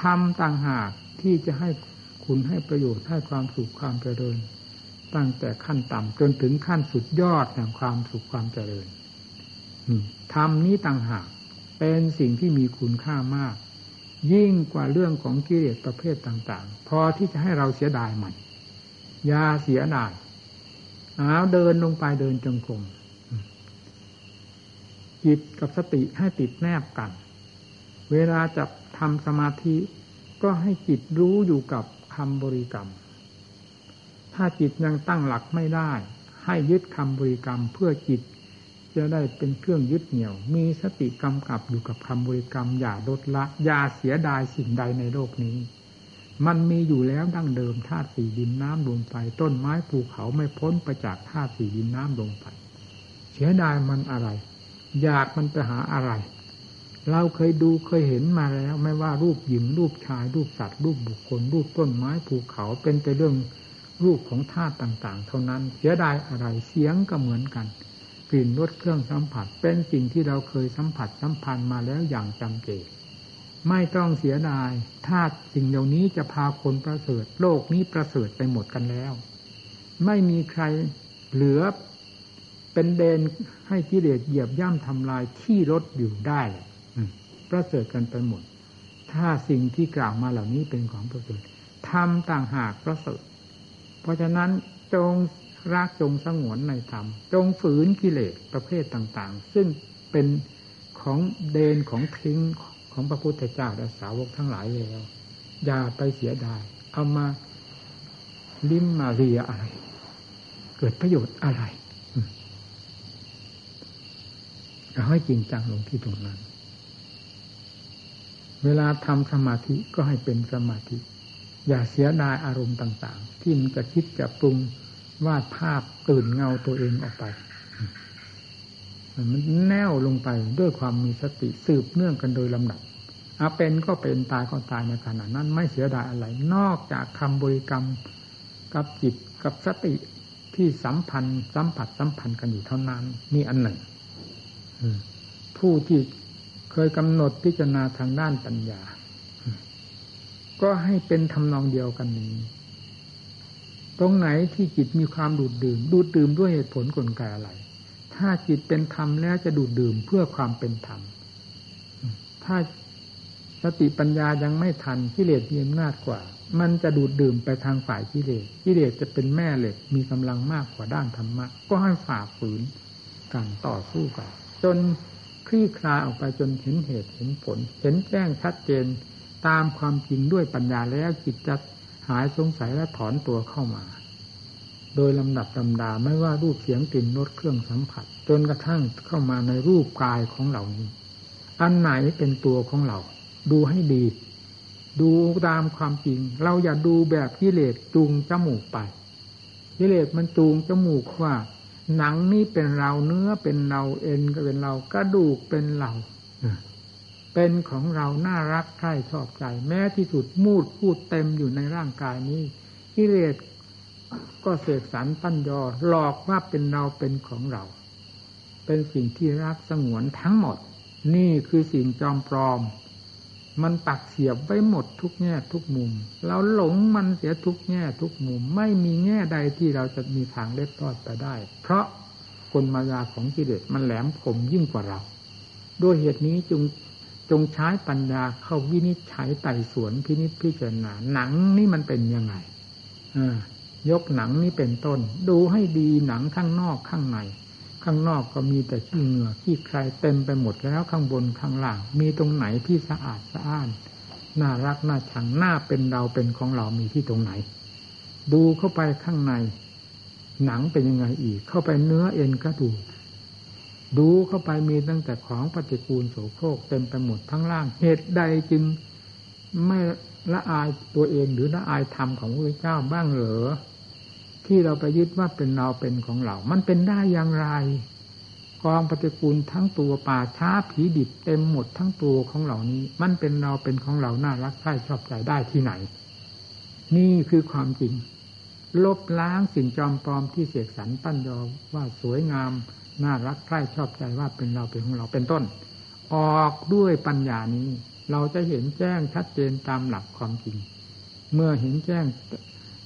ทำต่างหากที่จะให้ คุณให้ประโยชน์ให้ความสุขความเจริญ ตั้งแต่ขั้นต่ำจนถึงขั้นสุดยอดแห่งความสุขความเจริญทำนี้ต่างหากเป็นสิ่งที่มีคุณค่ามาก ยิ่งกว่าเรื่องของกิเลสประเภทต่างๆ พอที่จะให้เราเสียดายมันยาเสียดายเอาเดินลงไปเดินจงกรมจิตกับสติให้ติดแนบกัน เวลาจะทำสมาธิก็ให้จิตรู้อยู่กับ คำบริกรรม ถ้าจิตยังตั้งหลักไม่ได้ ให้ยึดคำบริกรรมเพื่อจิตจะได้เป็นเครื่องยึดเหนี่ยว มีสติกำกับอยู่กับคำบริกรรม อย่าลดละ อย่าเสียดายสิ่งใดในโลกนี้ มันมีอยู่แล้วดั้งเดิมธาตุสี่ดินน้ำลมไฟต้นไม้ภูเขาไม่พ้นไปจากธาตุสี่ดินน้ำลมไฟเสียดายมันอะไร อยากมันไปหาอะไร เราเคยดูเคยเห็นมาแล้ว ไม่ว่ารูปหญิงรูปชาย รูปสัตว์ รูปบุคคล รูปต้นไม้ภูเขาเป็นไปเรื่องรูปของธาตุต่าง ๆ เท่านั้นเสียดายอะไรเสียงก็เหมือนกัน กลิ่นรสเครื่องสัมผัส เป็นสิ่งที่เราเคยสัมผัสสัมพันธ์มาแล้วอย่างจำเจไม่ต้องเสียดายถ้าสิ่งเหล่านี้จะพาคนประเสริฐ โลกนี้ประเสริฐไปหมดกันแล้ว ไม่มีใครเหลือเป็นเดนให้กิเลสเหยียบย่ำทำลายที่รถอยู่ได้ ประเสริฐกันไปหมด ถ้าสิ่งที่กล่าวมาเหล่านี้เป็นของประเสริฐทำต่างหากประเสริฐ เพราะฉะนั้นจงรักจงสงวนในธรรม จงฝืนกิเลสประเภทต่างๆ ซึ่งเป็นของเดนของทิ้งของพระพุทธเจ้าและสาวกทั้งหลายแล้ว อย่าไปเสียดาย เอามาลิ้มมาเรียอะไร เกิดประโยชน์อะไรเอาให้จริงจังลงที่ตรงนั้น เวลาทำสมาธิก็ให้เป็นสมาธิ อย่าเสียดายอารมณ์ต่าง ๆ ที่มันจะคิดจะปรุงวาดภาพตื่นเงาตัวเองออกไปมันแน่วลงไปด้วยความมีสติสืบเนื่องกันโดยลำดับอาเป็นก็เป็นตายก็ตายในขณะนั้นไม่เสียดายอะไร นอกจากคำบริกรรมกับจิตกับสติที่สัมพันธ์ สัมผัสสัมพันธ์กันอยู่เท่านั้นนี่อันหนึ่งผู้ที่ เคยกำหนดพิจารณาทางด้านปัญญา ก็ให้เป็นทำนองเดียวกันนี้ ตรงไหนที่จิตมีความดูดดื่ม ดูดดื่มด้วยเหตุผลกลไกอะไร ถ้าจิตเป็นธรรมแล้วจะดูดดื่มเพื่อความเป็นธรรม ถ้าสติปัญญายังไม่ทันกิเลสมีอำนาจกว่า มันจะดูดดื่มไปทางฝ่ายกิเลสกิเลสจะเป็นแม่เหล็กมีกำลังมากกว่าด้านธรรมะ ก็ให้ฝ่าฝืนกันต่อสู้กันจน ลี่คลายออกไปจนเห็นเหตุเห็นผล เห็นแจ้งชัดเจนตามความจริงด้วยปัญญาแล้วจิตจะหายสงสัยและถอนตัวเข้ามา โดยลำดับลำดาไม่ว่ารูปเสียงกลิ่นรสเครื่องสัมผัส จนกระทั่งเข้ามาในรูปกายของเหล่านี้ อันไหนเป็นตัวของเรา ดูให้ดี ดูตามความจริง เราอย่าดูแบบกิเลสจูงจมูกไปกิเลสมันจูงจมูกว่า หนังนี้เป็นเราเนื้อเป็นเราเอ็นก็เป็นเรากระดูกเป็นเราเป็นของเราน่ารักใคร่ชอบใจ แม้ที่สุดมูดพูดเต็มอยู่ในร่างกายนี้กิเลสก็เสกสรรปั้นยอหลอกว่าเป็นเราเป็นของเรา เป็นสิ่งที่รักสงวนทั้งหมด นี่คือสิ่งจอมปลอม มันปักเสียบไว้หมดทุกแง่ทุกมุม เราหลงมันเสียทุกแง่ทุกมุม ไม่มีแง่ใดที่เราจะมีทางเล็ดรอดไปได้ เพราะคนมายาของกิเลสมันแหลมคมยิ่งกว่าเรา ด้วยเหตุนี้จงจงใช้ปัญญาเข้าวินิจฉัยไต่สวนพินิจพิจารณาหนังนี่มันเป็นยังไงยกหนังนี่เป็นต้น ดูให้ดีหนังข้างนอกข้างใน ข้างนอกก็มีแต่ขี้เหงื่อขี้ใครเต็มไปหมดแล้วข้างบนข้างล่าง มีตรงไหนที่สะอาดสะอ้านน่ารักน่าชังน่าเป็นเราเป็นของเรามีที่ตรงไหน ดูเข้าไปข้างใน หนังเป็นยังไงอีก เข้าไปเนื้อเอ็นกระดูกดูเข้าไปมีตั้งแต่ของปฏิกูลโสโครกเต็มไปหมดทั้งล่าง เหตุใดจึงไม่ละอายตัวเองหรือละอายธรรมของพระเจ้าบ้างเหรอ ที่เราไปยึดว่าเป็นเราเป็นของเรา มันเป็นได้อย่างไรกองปฏิกูลทั้งตัวป่าช้าผีดิบเต็มหมดทั้งตัวของเหล่านี้ มันเป็นเราเป็นของเราน่ารักใคร่ชอบใจได้ที่ไหน นี่คือความจริง ลบล้างสิ่งจอมปลอมที่เสกสรรปั้นยอว่าสวยงามน่ารักใคร่ชอบใจว่าเป็นเราเป็นของเราเป็นต้น ออกด้วยปัญญานี้ เราจะเห็นแจ้งชัดเจนตามหลักความจริง เมื่อเห็นแจ้ง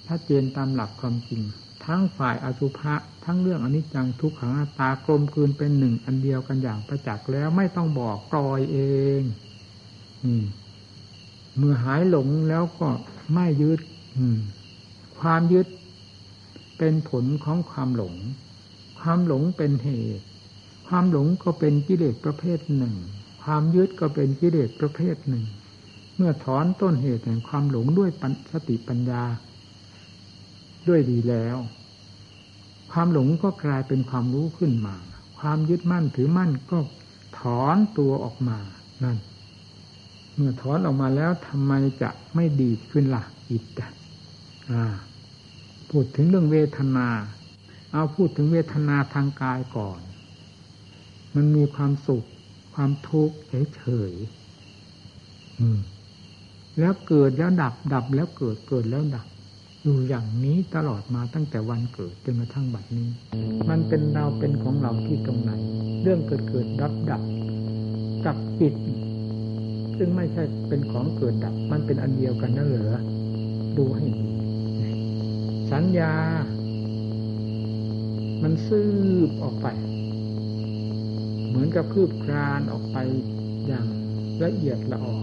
ชัดเจนตามหลักความจริง ทั้งฝ่ายอสุภะทั้งเรื่องอนิจจังทุกขังอตากลมกลืนเป็นหนึ่งอันเดียวกันอย่างประจักษ์แล้วไม่ต้องบอกปล่อยเองเมื่อหายหลงแล้วก็ไม่ยึดความยึดเป็นผลของความหลง ความหลงเป็นเหตุ ความหลงก็เป็นกิเลสประเภทหนึ่ง ความยึดก็เป็นกิเลสประเภทหนึ่ง เมื่อถอนต้นเหตุแห่งความหลงด้วยสติปัญญา ด้วยดีแล้ว ความหลงก็กลายเป็นความรู้ขึ้นมา ความยึดมั่นถือมั่นก็ถอนตัวออกมานั่น เมื่อถอนออกมาแล้วทำไมจะไม่ดีขึ้นละ่ะอิตอ่าพูดถึงเรื่องเวทนา เอาพูดถึงเวทนาทางกายก่อน มันมีความสุข ความทุกข์เฉยๆแล้วเกิดแล้วดับดับแล้วเกิดเกิดแล้วดับ อยู่อย่างนี้ตลอดมาตั้งแต่วันเกิดจนกระทั่งบัดนี้ มันเป็นเราเป็นของเราที่ตรงไหน เรื่องเกิดเกิดดับดับกับจิตซึ่งไม่ใช่เป็นของเกิดดับ มันเป็นอันเดียวกันนั่นเหรอดูให้ดีสัญญา มันซืบออกไป เหมือนกับคืบคลานออกไปอย่างละเอียดละออ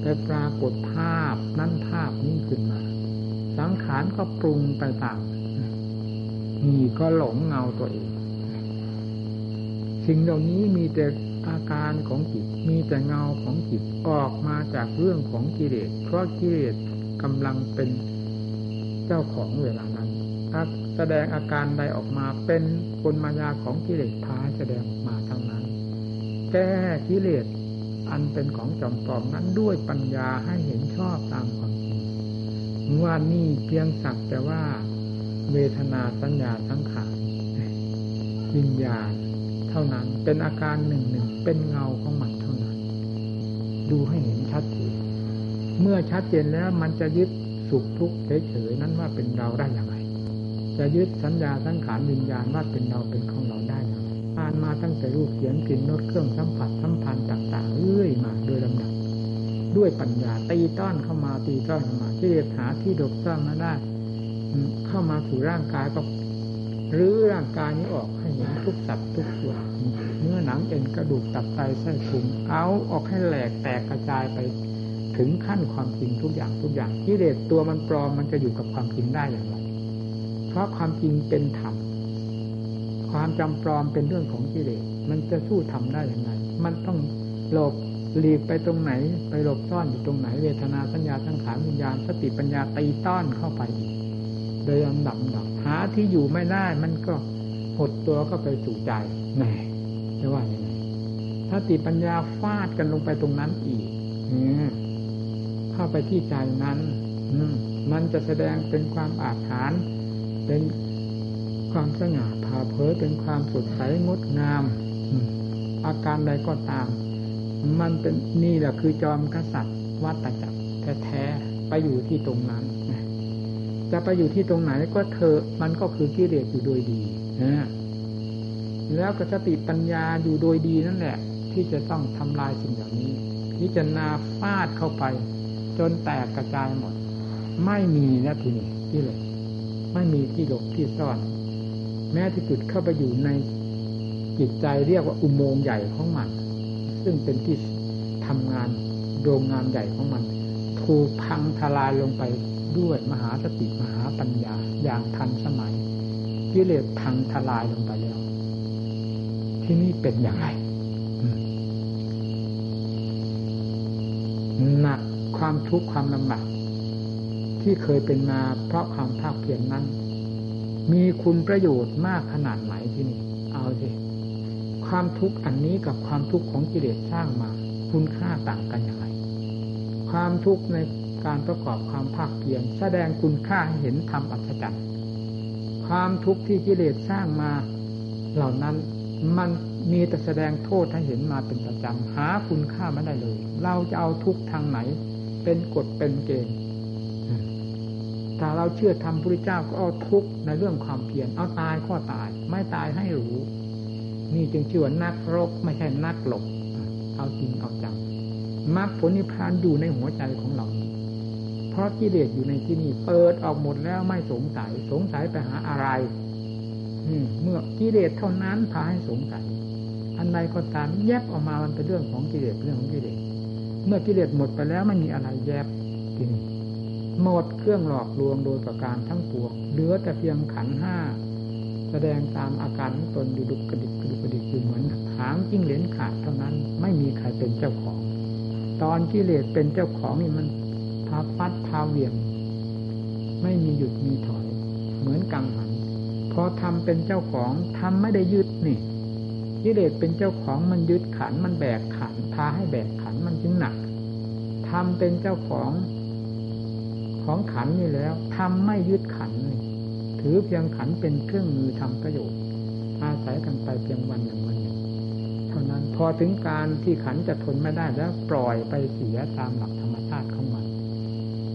ไปปรากฏภาพนั่นภาพนี้ขึ้นมา สังขารก็ปรุงไปตามนี่ก็หลงเงาตัวเอง สิ่งเหล่านี้มีแต่อาการของจิต มีแต่เงาของจิตออกมาจากเรื่องของกิเลส เพราะกิเลสกำลังเป็นเจ้าของเวลานั้น ถ้าแสดงอาการใดออกมาเป็นกลมายาของกิเลสพาแสดงออกมาทั้งนั้น แก้กิเลสอันเป็นของจอมปลอมนั้นด้วยปัญญาให้เห็นชอบตาม ว่านี่เพียงสักแต่ว่า เวทนาสัญญาสังขารวิญญาณเท่านั้น เป็นอาการหนึ่งหนึ่งเป็นเงาของมันเท่านั้น ดูให้เห็นชัดเจนเมื่อชัดเจนแล้วมันจะยึดสุขทุกข์เฉยๆนั้นว่าเป็นเราได้อย่างไร จะยึดสัญญาสังขารวิญญาณว่าเป็นเราเป็นของเราได้อย่างไรอ่านมาตั้งแต่รูปเสียงกลิ่นรสเครื่องสัมผัสสัมพันธ์ต่าง ๆเรื่อยมาโดยลำดับด้วยปัญญาตีต้อนเข้ามาตีต้อนเข้ามา ที่เรียกหาที่ดบซ่อนมาได้เข้ามาสู่ร่างกายก็หรือร่างกายนี้ออกให้เห็นทุกสัตว์ทุกส่วนเนื้อหนังเอ็นกระดูกตับไตไส้พุงเอาออกให้แหลกแตกกระจายไปถึงขั้นความจริงทุกอย่างทุกอย่างกิเลสตัวมันปลอมมันจะอยู่กับความจริงได้อย่างไรเพราะความจริงเป็นธรรมความจำปลอมเป็นเรื่องของกิเลสมันจะสู้ทำได้อย่างไรมันต้องหลบ หลีกไปตรงไหน ไปหลบซ่อนอยู่ตรงไหน เวทนาสัญญาสังขารวิญญาณสติปัญญาตีต้อนเข้าไปอีกโดยลำดับดับหาที่อยู่ไม่ได้มันก็หดตัวก็ไปสู่ใจแน่จะว่าอย่างไรถ้าติปัญญาฟาดกันลงไปตรงนั้นอีกเข้าไปที่ใจนั้นมันจะแสดงเป็นความอาถรรพ์เป็นความสง่าผ่าเผยเป็นความสดใสงดงาม อาการใดก็ตาม มันเป็นนี่แหละคือจอมกษัตริย์วัตจักรแท้ๆไปอยู่ที่ตรงนั้นจะไปอยู่ที่ตรงไหนก็เธอ มันก็คือกิเลสอยู่โดยดีนะแล้วก็สติปัญญาอยู่โดยดีนั่นแหละ ที่จะต้องทำลายสิ่งเหล่านี้พิจารณาฟาดเข้าไป จนแตกกระจายหมด ไม่มีนะทีนี้ที่เลย ไม่มีที่หลบที่ซ่อน แม้ที่จุดเข้าไปอยู่ในจิตใจเรียกว่าอุโมงค์ใหญ่ของมัน ซึ่งเป็นที่ทำงานโรงงานใหญ่ของมัน ถูกพังทลายลงไปด้วยมหาสติมหาปัญญาอย่างทันสมัยกิเลสพังทลายลงไปแล้ว ที่นี่เป็นอย่างไรหนักความทุกข์ความลำบากที่เคยเป็นมาเพราะความภาคเพียรนนั้น มีคุณประโยชน์มากขนาดไหนที่นี่ เอาสิ ความทุกข์อันนี้กับความทุกข์ของกิเลสสร้างมา คุณค่าต่างกันอย่างไร ความทุกข์ในการประกอบความภาคเพียรแสดงคุณค่าให้เห็นธรรมอัศจรรย์ความทุกข์ที่กิเลสสร้างมา เหล่านั้นมันมีแต่แสดงโทษให้เห็นมาเป็นประจำหาคุณค่าไม่ได้เลย เราจะเอาทุกทางไหน เป็นกฎเป็นเกณฑ์ถ้าเราเชื่อธรรมพระเจ้าก็เอาทุกในเรื่องความเพียรเอาตายก็ตาย ไม่ตายให้รู้ จึงชื่อว่านักรบไม่ใช่นักหลบ เอาจริงเอาจังมรรคผลนิพพานอยู่ในหัวใจของเรา เพราะกิเลสอยู่ในที่นี่เปิดออกหมดแล้วไม่สงสัย สงสัยไปหาอะไรเมื่อกิเลสเท่านั้นพาให้สงสัย อันใดก็ตามแยบออกมามันเป็นเรื่องของกิเลสเรื่องของกิเลส เมื่อกิเลสหมดไปแล้วไม่มีอะไรแยบทีนี้หมดเครื่องหลอกลวงโดยประการทั้งปวงเหลือแต่เพียงขันห้าแสดงตามอาการตนดุดุกระดิกกระดิกกระดิก อยู่เหมือนหางจิ้งเหลนขาดเท่านั้น ไม่มีใครเป็นเจ้าของ ตอนกิเลสเป็นเจ้าของนี่มันพาฟัดพาเวียง ไม่มีหยุดมีถอย เหมือนกังหันพอทำเป็นเจ้าของทำไม่ได้ยึดนี่กิเลสเป็นเจ้าของมันยึดขันมันแบกขันพาให้แบกขันมันจึงหนักทำเป็นเจ้าของของขันนี่แล้วทำไม่ยึดขันนี่ถือเพียงขันเป็นเครื่องมือทำประโยชน์ อาศัยกันไปเพียงวันหนึ่งวันหนึ่งเท่านั้นพอถึงการที่ขันจะทนไม่ได้แล้วปล่อยไปเสียตามหลักธรรมชาติของมัน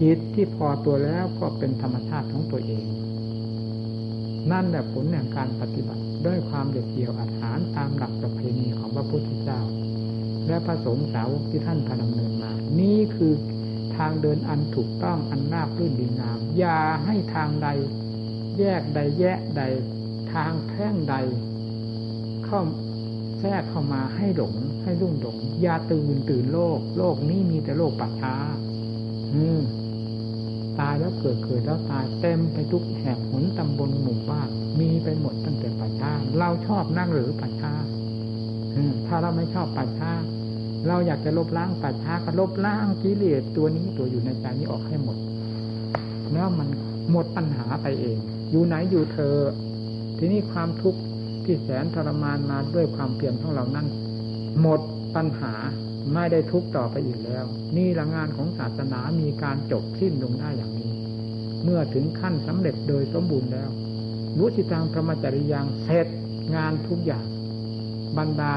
จิตที่พอตัวแล้วก็เป็นธรรมชาติของตัวเอง นั่นแหละผลแห่งการปฏิบัติด้วยความเด็ดเดี่ยวอัดหารตามหลักประเพณีของพระพุทธเจ้า และพระสงฆ์สาวกที่ท่านพาดำเนินมา นี่คือทางเดินอันถูกต้องอันนาบรื่นดีงาม อย่าให้ทางใด แยกใดแยะใด ทางแพ่งใด เข้าแทรกเข้ามาให้หลง ให้รุ่งหลงอย่าตื่นตื่นโลก โลกนี้มีแต่โลกปัจฉาอืมตายแล้วเกิดเกิดแล้วตายเต็มไปทุกแห่งหนตำบลหมู่บ้านมีไปหมดตั้งแต่ปัจฉาเราชอบนั่งหรือปัจฉาถ้าเราไม่ชอบปัจฉาเราอยากจะลบล้างปัจฉาก็ลบล้างกิเลสตัวนี้ตัวอยู่ในใจนี้ออกให้หมด แล้วมันหมดปัญหาไปเอง อยู่ไหนอยู่เธอ ทีนี้ความทุกข์ที่แสนทรมานมาด้วยความเปลี่ยนของเรานั้น หมดปัญหาไม่ได้ทุกข์ต่อไปอีกแล้ว นี่ละงานของศาสนามีการจบสิ้นลงได้อย่างนี้ เมื่อถึงขั้นสำเร็จโดยสมบูรณ์แล้วมุสิตังพระมจริยังเสร็จงานทุกอย่าง บรรดา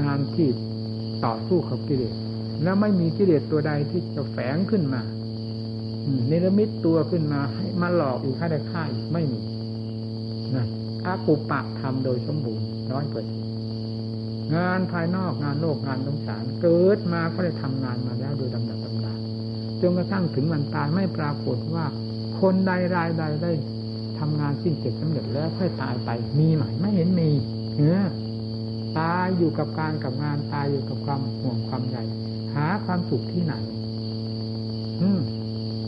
งานที่ต่อสู้กับกิเลสแล้วไม่มีกิเลสตัวใดที่จะแฝงขึ้นมาเนรมิตตัวขึ้นมาให้มาหลอกอีกค่าได้ค่าอีกไม่มี อากุปะทำโดยสมบูรณ์ร้อยเปอร์เซ็นงานภายนอกงานโลกงานสงสารเกิดมาก็ได้ทำงานมาแล้วโดยลำดับลำดาจนกระทั่งถึงวันตายไม่ปรากฏว่า คนใดรายใดได้ทำงานสิ้นเสร็จสำเร็จแล้วค่อยตายไปมีไหมไม่เห็นมีเนื้อตายอยู่กับการกับงานตายอยู่กับความห่วงความใหญ่หาความสุขที่ไหน อืม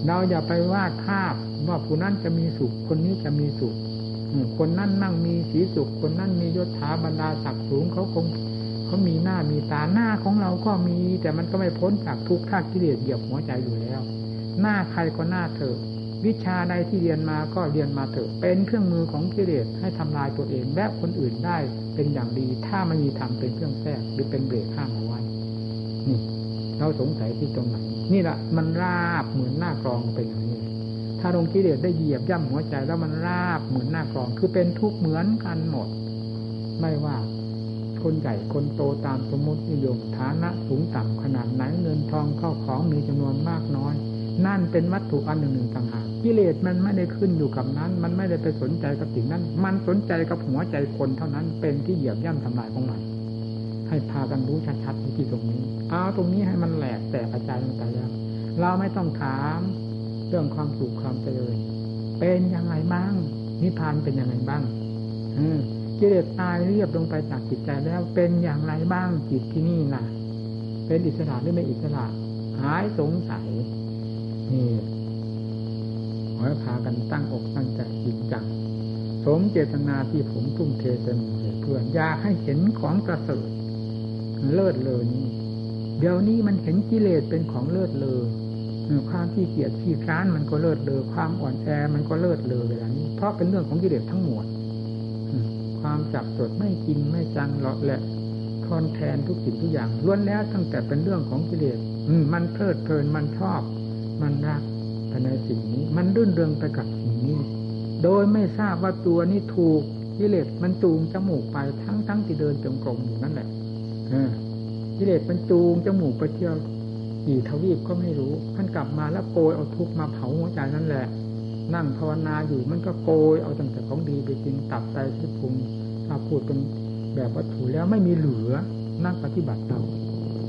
เราอย่าไปวาดภาพว่าผู้นั้นจะมีสุข คนนี้จะมีสุข คนนั่นนั่งมีสีสุข คนนั่นมียศถาบรรดาศักดิ์สูงเขาคงเขามีหน้ามีตาหน้าของเราก็มี แต่มันก็ไม่พ้นจากทุกข์ท่ากิเลสเหยียบหัวใจอยู่แล้ว หน้าใครก็หน้าเธอวิชาใดที่เรียนมาก็เรียนมาเถอะเป็นเครื่องมือของกิเลสให้ทำลายตัวเองและคนอื่นได้เป็นอย่างดี ถ้าไม่มีธรรมเป็นเครื่องแทรกหรือเป็นเบรคข้ามเอาไว้นี่ เราสงสัยที่ตรงไหนนี่แหละมันราบเหมือนหน้ากรองเป็นอย่างนี้ ถ้าลงกิเลสได้เหยียบย่ำหัวใจแล้วมันราบเหมือนหน้ากรอง คือเป็นทุกข์เหมือนกันหมด ไม่ว่าคนใหญ่คนโตตามสมมตินิยมฐานะสูงต่ำขนาดไหนเงินทองเข้าของมีจำนวนมากน้อย นั่นเป็นวัตถุอันหนึ่งหนึ่งต่างหากกิเลสมันไม่ได้ขึ้นอยู่กับนั้น มันไม่ได้ไปสนใจกับสิ่งนั้น มันสนใจกับหัวใจคนเท่านั้นเป็นที่เหยียบย่ำทำลายของมันให้พากันรู้ชัดๆที่ตรงนี้เอาตรงนี้ให้มันแหลกแตกกระจายลงไปแล้วเราไม่ต้องถาม เรื่องความสุขความเจริญเป็นยังไงบ้าง นิพพานเป็นยังไงบ้างอืกิเลสตายเรียบลงไปจากจิตใจแล้วเป็นอย่างไรบ้างจิตที่นี่น่ะ เป็นอิสระหรือไม่อิสระ หายสงสัยนี่ขอให้พากันตั้งอกตั้งใจจริงจังสมเจตนาที่ผมทุ่มเทเต็มเพื่อนอยากให้เห็นของประเสริฐเลิศเลยนี่เดี๋ยวนี้มันเห็นกิเลสเป็นของเลิศเลย ความที่เกียจที่ค้านมันก็เลิศเลยความอ่อนแอมันก็เลิศเลยเวลานี้ เพราะเป็นเรื่องของกิเลสทั้งหมดความจับจดไม่กินไม่จังเลาะและทอนแทนทุกสิ่งทุกอย่างล้วนแล้วตั้งแต่เป็นเรื่องของกิเลสมันเพลิดเพลินมันชอบ มันรักภายในสิ่งนี้ มันรื่นเริงไปกับสิ่งนี้ โดยไม่ทราบว่าตัวนี้ถูกกิเลสมันจูงจมูกไปทั้งทั้งที่เดินจงกรมอยู่นั่นแหละกิเลสมันจูงจมูกไปเที่ยว กี่ทวีปก็ไม่รู้ท่านกลับมาแล้วโกยเอาทุกมาเผาหัวใจนั่นแหละ นั่งภาวนาอยู่มันก็โกยเอาตั้งแต่ของดีไปกินตับไตที่พุงถ้าพูดเป็นแบบวัตถุแล้วไม่มีเหลือนั่งปฏิบัติเรา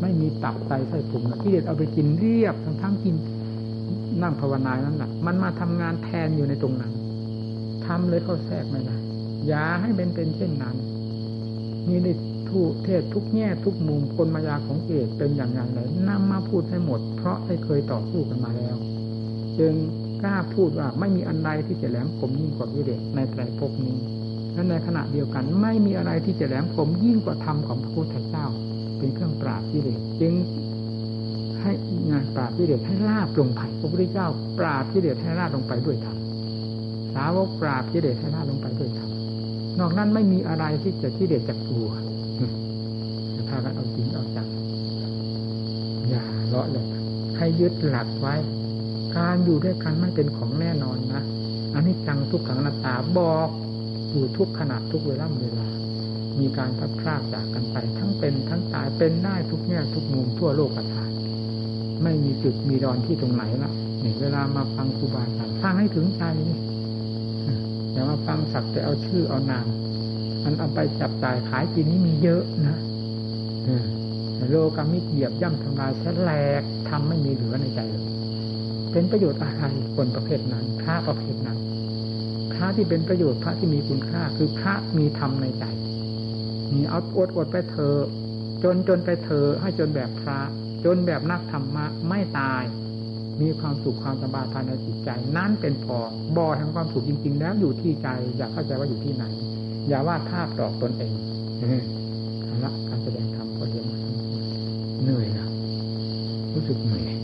ไม่มีตับไตไส้พุงที่เด็ดเอาไปกินเรียบทั้งทั้งกินนั่งภาวนานั้นแหละมันมาทำงานแทนอยู่ในตรงนั้นทำเลยเข้าแทรกไม่ได้อย่าให้เป็นเป็นเช่นนั้นนี่ได้ ทุเทศทุกแง่ทุกมุมคนมายาของเอกเป็นอย่างไรนำมาพูดให้หมด เพราะได้เคยต่อสู้กันมาแล้ว จึงกล้าพูดว่าไม่มีอันใดที่จะแหลมคมยิ่งกว่าวิเดในไตรภพนี้และในขณะเดียวกันไม่มีอะไรที่จะแหลมคมยิ่งกว่าธรรมของพระพุทธเจ้า เป็นเครื่องปราบวิเดจึงให้งานปราบวิเดให้ลาบลงไปพระพุทธเจ้า ปราบวิเดให้ลาบลงไปด้วยธรรมสาวกปราบวิเดให้ลาบลงไปด้วยธรรมนอกนั้นไม่มีอะไรที่จะที่เด็ดจากตัวากันเอาจริงเอาจังอย่าเลาะเลยให้ยึดหลักไว้ การอยู่ด้วยกันไม่เป็นของแน่นอนนะอันนี้จังทุกขังนาตาบอกอยู่ทุกขณะทุกเวลาเวลา มีการพัดพลาดจากกันไป ทั้งเป็นทั้งตายเป็นได้ทุกแง่ทุกมุมทั่วโลกประทานไม่มีจุดมีรอนที่ตรงไหนละเนี่ยเวลามาฟังครูบาอาจารย์ฟังให้ถึงใจอย่ามาฟังสักแต่เอาชื่อเอานามมันเอาไปจับจ่ายขายกินนี้มีเยอะนะ โลกามิเหยียบย่ำทำลายแสลกทำไม่มีเหลือในใจเลยเป็นประโยชน์อะไรคนประเภทนั้น พระประเภทนั้น พระที่เป็นประโยชน์พระที่มีคุณค่า คือพระมีธรรมในใจมีเอาอดอดไปเธอ จนจนไปเธอให้จนแบบพระ จนแบบนักธรรมะไม่ตาย มีความสุขความสบายภายในจิตใจ นั่นเป็นพอบ่อแห่งความสุขจริง ๆ แล้วอยู่ที่ใจ อย่าเข้าใจว่าอยู่ที่ไหน อย่าว่าภาพหลอกตนเอง เหนื่อยนะรู้สึกเหนื่อย